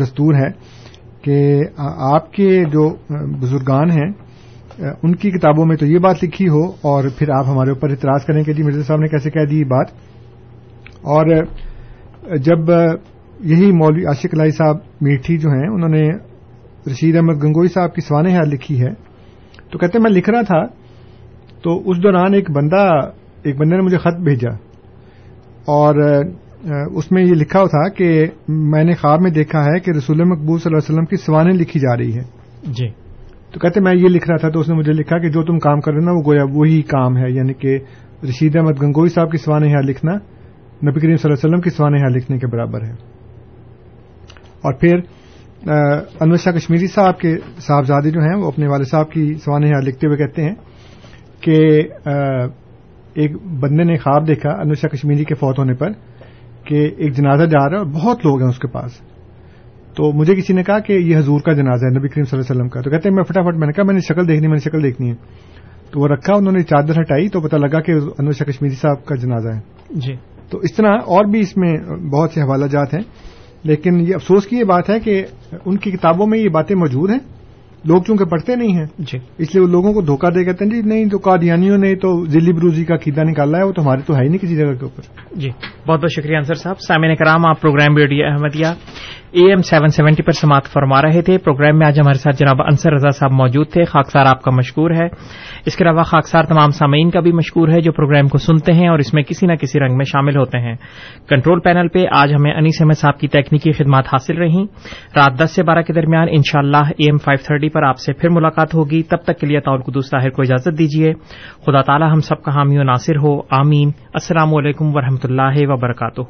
دستور ہے کہ آپ کے جو بزرگان ہیں ان کی کتابوں میں تو یہ بات لکھی ہو اور پھر آپ ہمارے اوپر اعتراض کریں کہ جی مرزا صاحب نے کیسے کہہ دی یہ بات۔ اور جب یہی مولوی عاشق لائی صاحب میٹھی جو ہیں، انہوں نے رشید احمد گنگوئی صاحب کی سوانح حال لکھی ہے، تو کہتے میں لکھ رہا تھا تو اس دوران ایک بندہ ایک بندے نے مجھے خط بھیجا اور اس میں یہ لکھا تھا کہ میں نے خواب میں دیکھا ہے کہ رسول مقبول صلی اللہ علیہ وسلم کی سوانح لکھی جا رہی ہے۔ جی۔ تو کہتے میں یہ لکھ رہا تھا تو اس نے مجھے لکھا کہ جو تم کام کر رہے نا وہ گویا وہی کام ہے۔ یعنی کہ رشید احمد گنگوئی صاحب کی سوانح حال لکھنا نبی کریم صلی اللہ علیہ وسلم کی سوانح حال لکھنے کے برابر ہے۔ اور پھر انور شاہ کشمیری صاحب کے صاحبزادے جو ہیں وہ اپنے والد صاحب کی سوانح حال لکھتے ہوئے کہتے ہیں کہ ایک بندے نے خواب دیکھا انور شاہ کشمیری کے فوت ہونے پر کہ ایک جنازہ جا رہا ہے اور بہت لوگ ہیں اس کے پاس۔ تو مجھے کسی نے کہا کہ یہ حضور کا جنازہ ہے نبی کریم صلی اللہ علیہ وسلم کا۔ تو کہتے ہیں میں فٹافٹ میں نے کہا میں نے شکل دیکھنی میں نے شکل دیکھنی ہے۔ تو وہ رکھا انہوں نے چادر ہٹائی تو پتا لگا کہ انور شاہ کشمیری صاحب کا جنازہ ہے۔ جی۔ تو اس طرح اور بھی اس میں بہت سے حوالہ جات ہیں لیکن یہ افسوس کی یہ بات ہے کہ ان کی کتابوں میں یہ باتیں موجود ہیں۔ لوگ چونکہ پڑھتے نہیں ہیں۔ جی۔ اس لیے وہ لوگوں کو دھوکہ دے کہتے ہیں جی نہیں تو قادیانیوں نے تو ذیلی بروزی کا قیدا نکالا ہے وہ تو ہمارے تو ہے ہی نہیں کسی جگہ کے اوپر۔ جی بہت بہت شکریہ انصر صاحب۔ سامعین کرام آپ programme radio Ahmadiyya A M seven seventy پر سماعت فرما رہے تھے۔ پروگرام میں آج ہمارے ساتھ جناب انصر رضا صاحب موجود تھے۔ خاکسار آپ کا مشکور ہے۔ اس کے علاوہ خاکسار تمام سامعین کا بھی مشکور ہے جو پروگرام کو سنتے ہیں اور اس میں کسی نہ کسی رنگ میں شامل ہوتے ہیں۔ کنٹرول پینل پہ آج ہمیں انیس احمد صاحب کی تکنیکی خدمات حاصل رہیں رات دس سے بارہ کے درمیان ان شاء اللہ اے ایم فائیو تھرٹی پر آپ سے پھر ملاقات ہوگی۔ تب تک کے لیے تعول قدوس طاہر کو اجازت دیجیے۔ خدا تعالی ہم سب کا حامی و ناصر ہو۔ آمین۔ السلام علیکم ورحمۃ اللہ وبرکاتہ۔